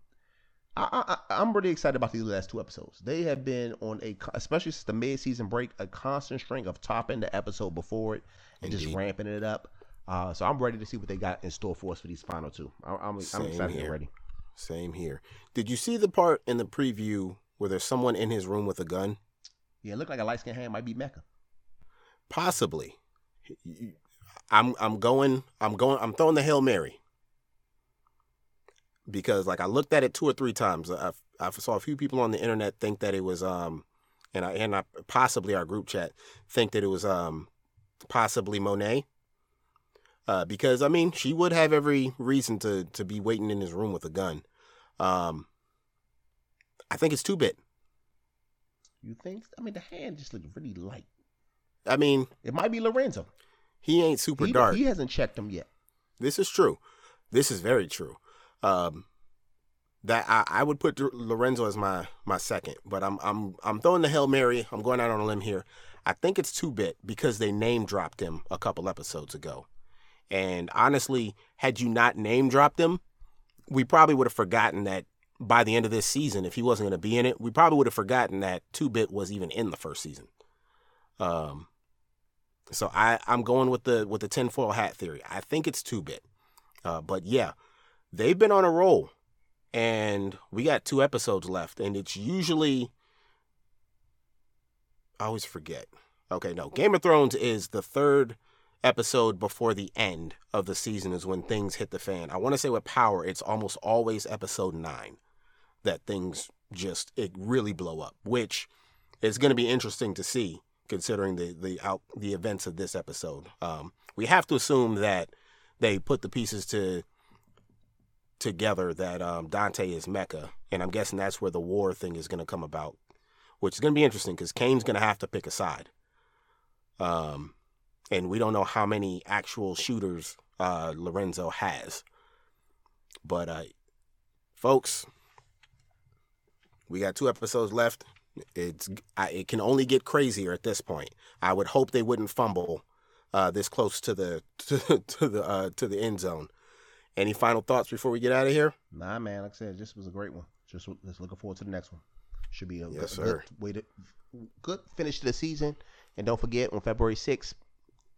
I, I, I'm really excited about these last two episodes. They have been on a, especially since the mid-season break, a constant string of topping the episode before it and Indeed. just ramping it up. Uh, so I'm ready to see what they got in store for us for these final two. I, I'm, I'm excited here. and ready. Same here. Did you see the part in the preview where there's someone in his room with a gun? Yeah, it looked like a light skinned hand might be Mecca. Possibly. I'm I'm going I'm going I'm throwing the Hail Mary. Because like I looked at it two or three times. I I saw a few people on the internet think that it was um and I and I possibly our group chat think that it was um possibly Monet. Uh, because I mean, she would have every reason to to be waiting in his room with a gun. Um, I think it's two bit. You think? I mean, the hand just looks really light. I mean, it might be Lorenzo. He ain't super he, dark. He hasn't checked him yet. This is true. This is very true. Um, that I, I would put Lorenzo as my my second, but I'm I'm I'm throwing the hail mary. I'm going out on a limb here. I think it's two bit because they name dropped him a couple episodes ago. And honestly, had you not name dropped him, we probably would have forgotten that by the end of this season, if he wasn't going to be in it, we probably would have forgotten that Two Bit was even in the first season. Um, so I I'm going with the with the tinfoil hat theory. I think it's Two Bit, uh, but yeah, they've been on a roll, and we got two episodes left, and it's usually I always forget. Okay, no, Game of Thrones is the third episode before the end of the season is when things hit the fan. I want to say with Power, it's almost always episode nine that things just it really blow up, which is going to be interesting to see considering the the out the events of this episode. Um, we have to assume that they put the pieces to together that um, Dante is Mecca, and I'm guessing that's where the war thing is going to come about, which is going to be interesting because Cane's going to have to pick a side. Um, and we don't know how many actual shooters uh, Lorenzo has. But uh, folks, we got two episodes left. It's I, it can only get crazier at this point. I would hope they wouldn't fumble uh, this close to the [LAUGHS] to, to the uh, to the end zone. Any final thoughts before we get out of here? Nah, man. Like I said, this was a great one. Just just looking forward to the next one. Should be a yes, good, good way to good finish to the season. And don't forget on February sixth,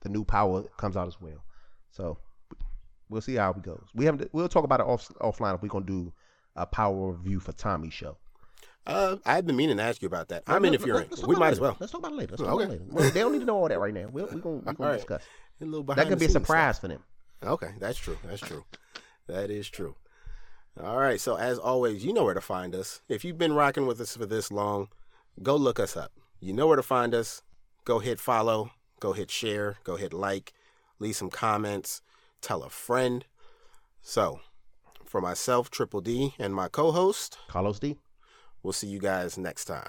the new power comes out as well. So we'll see how it goes. We haven't. We'll talk about it off offline if we're gonna do a power review for Tommy show. Uh, I had been meaning to ask you about that. I'm interfering. We might as well. Let's talk about it later. Let's talk okay. about it later. Well, they don't need to know all that right now. We're, we're gonna, we're [LAUGHS] gonna right. discuss. that could be a surprise stuff. for them. Okay, that's true. That's true. That is true. All right. So as always, you know where to find us. If you've been rocking with us for this long, go look us up. You know where to find us. Go hit follow. Go hit share. Go hit like. Leave some comments. Tell a friend. So, for myself, Triple D, and my co-host Carlos D. We'll see you guys next time.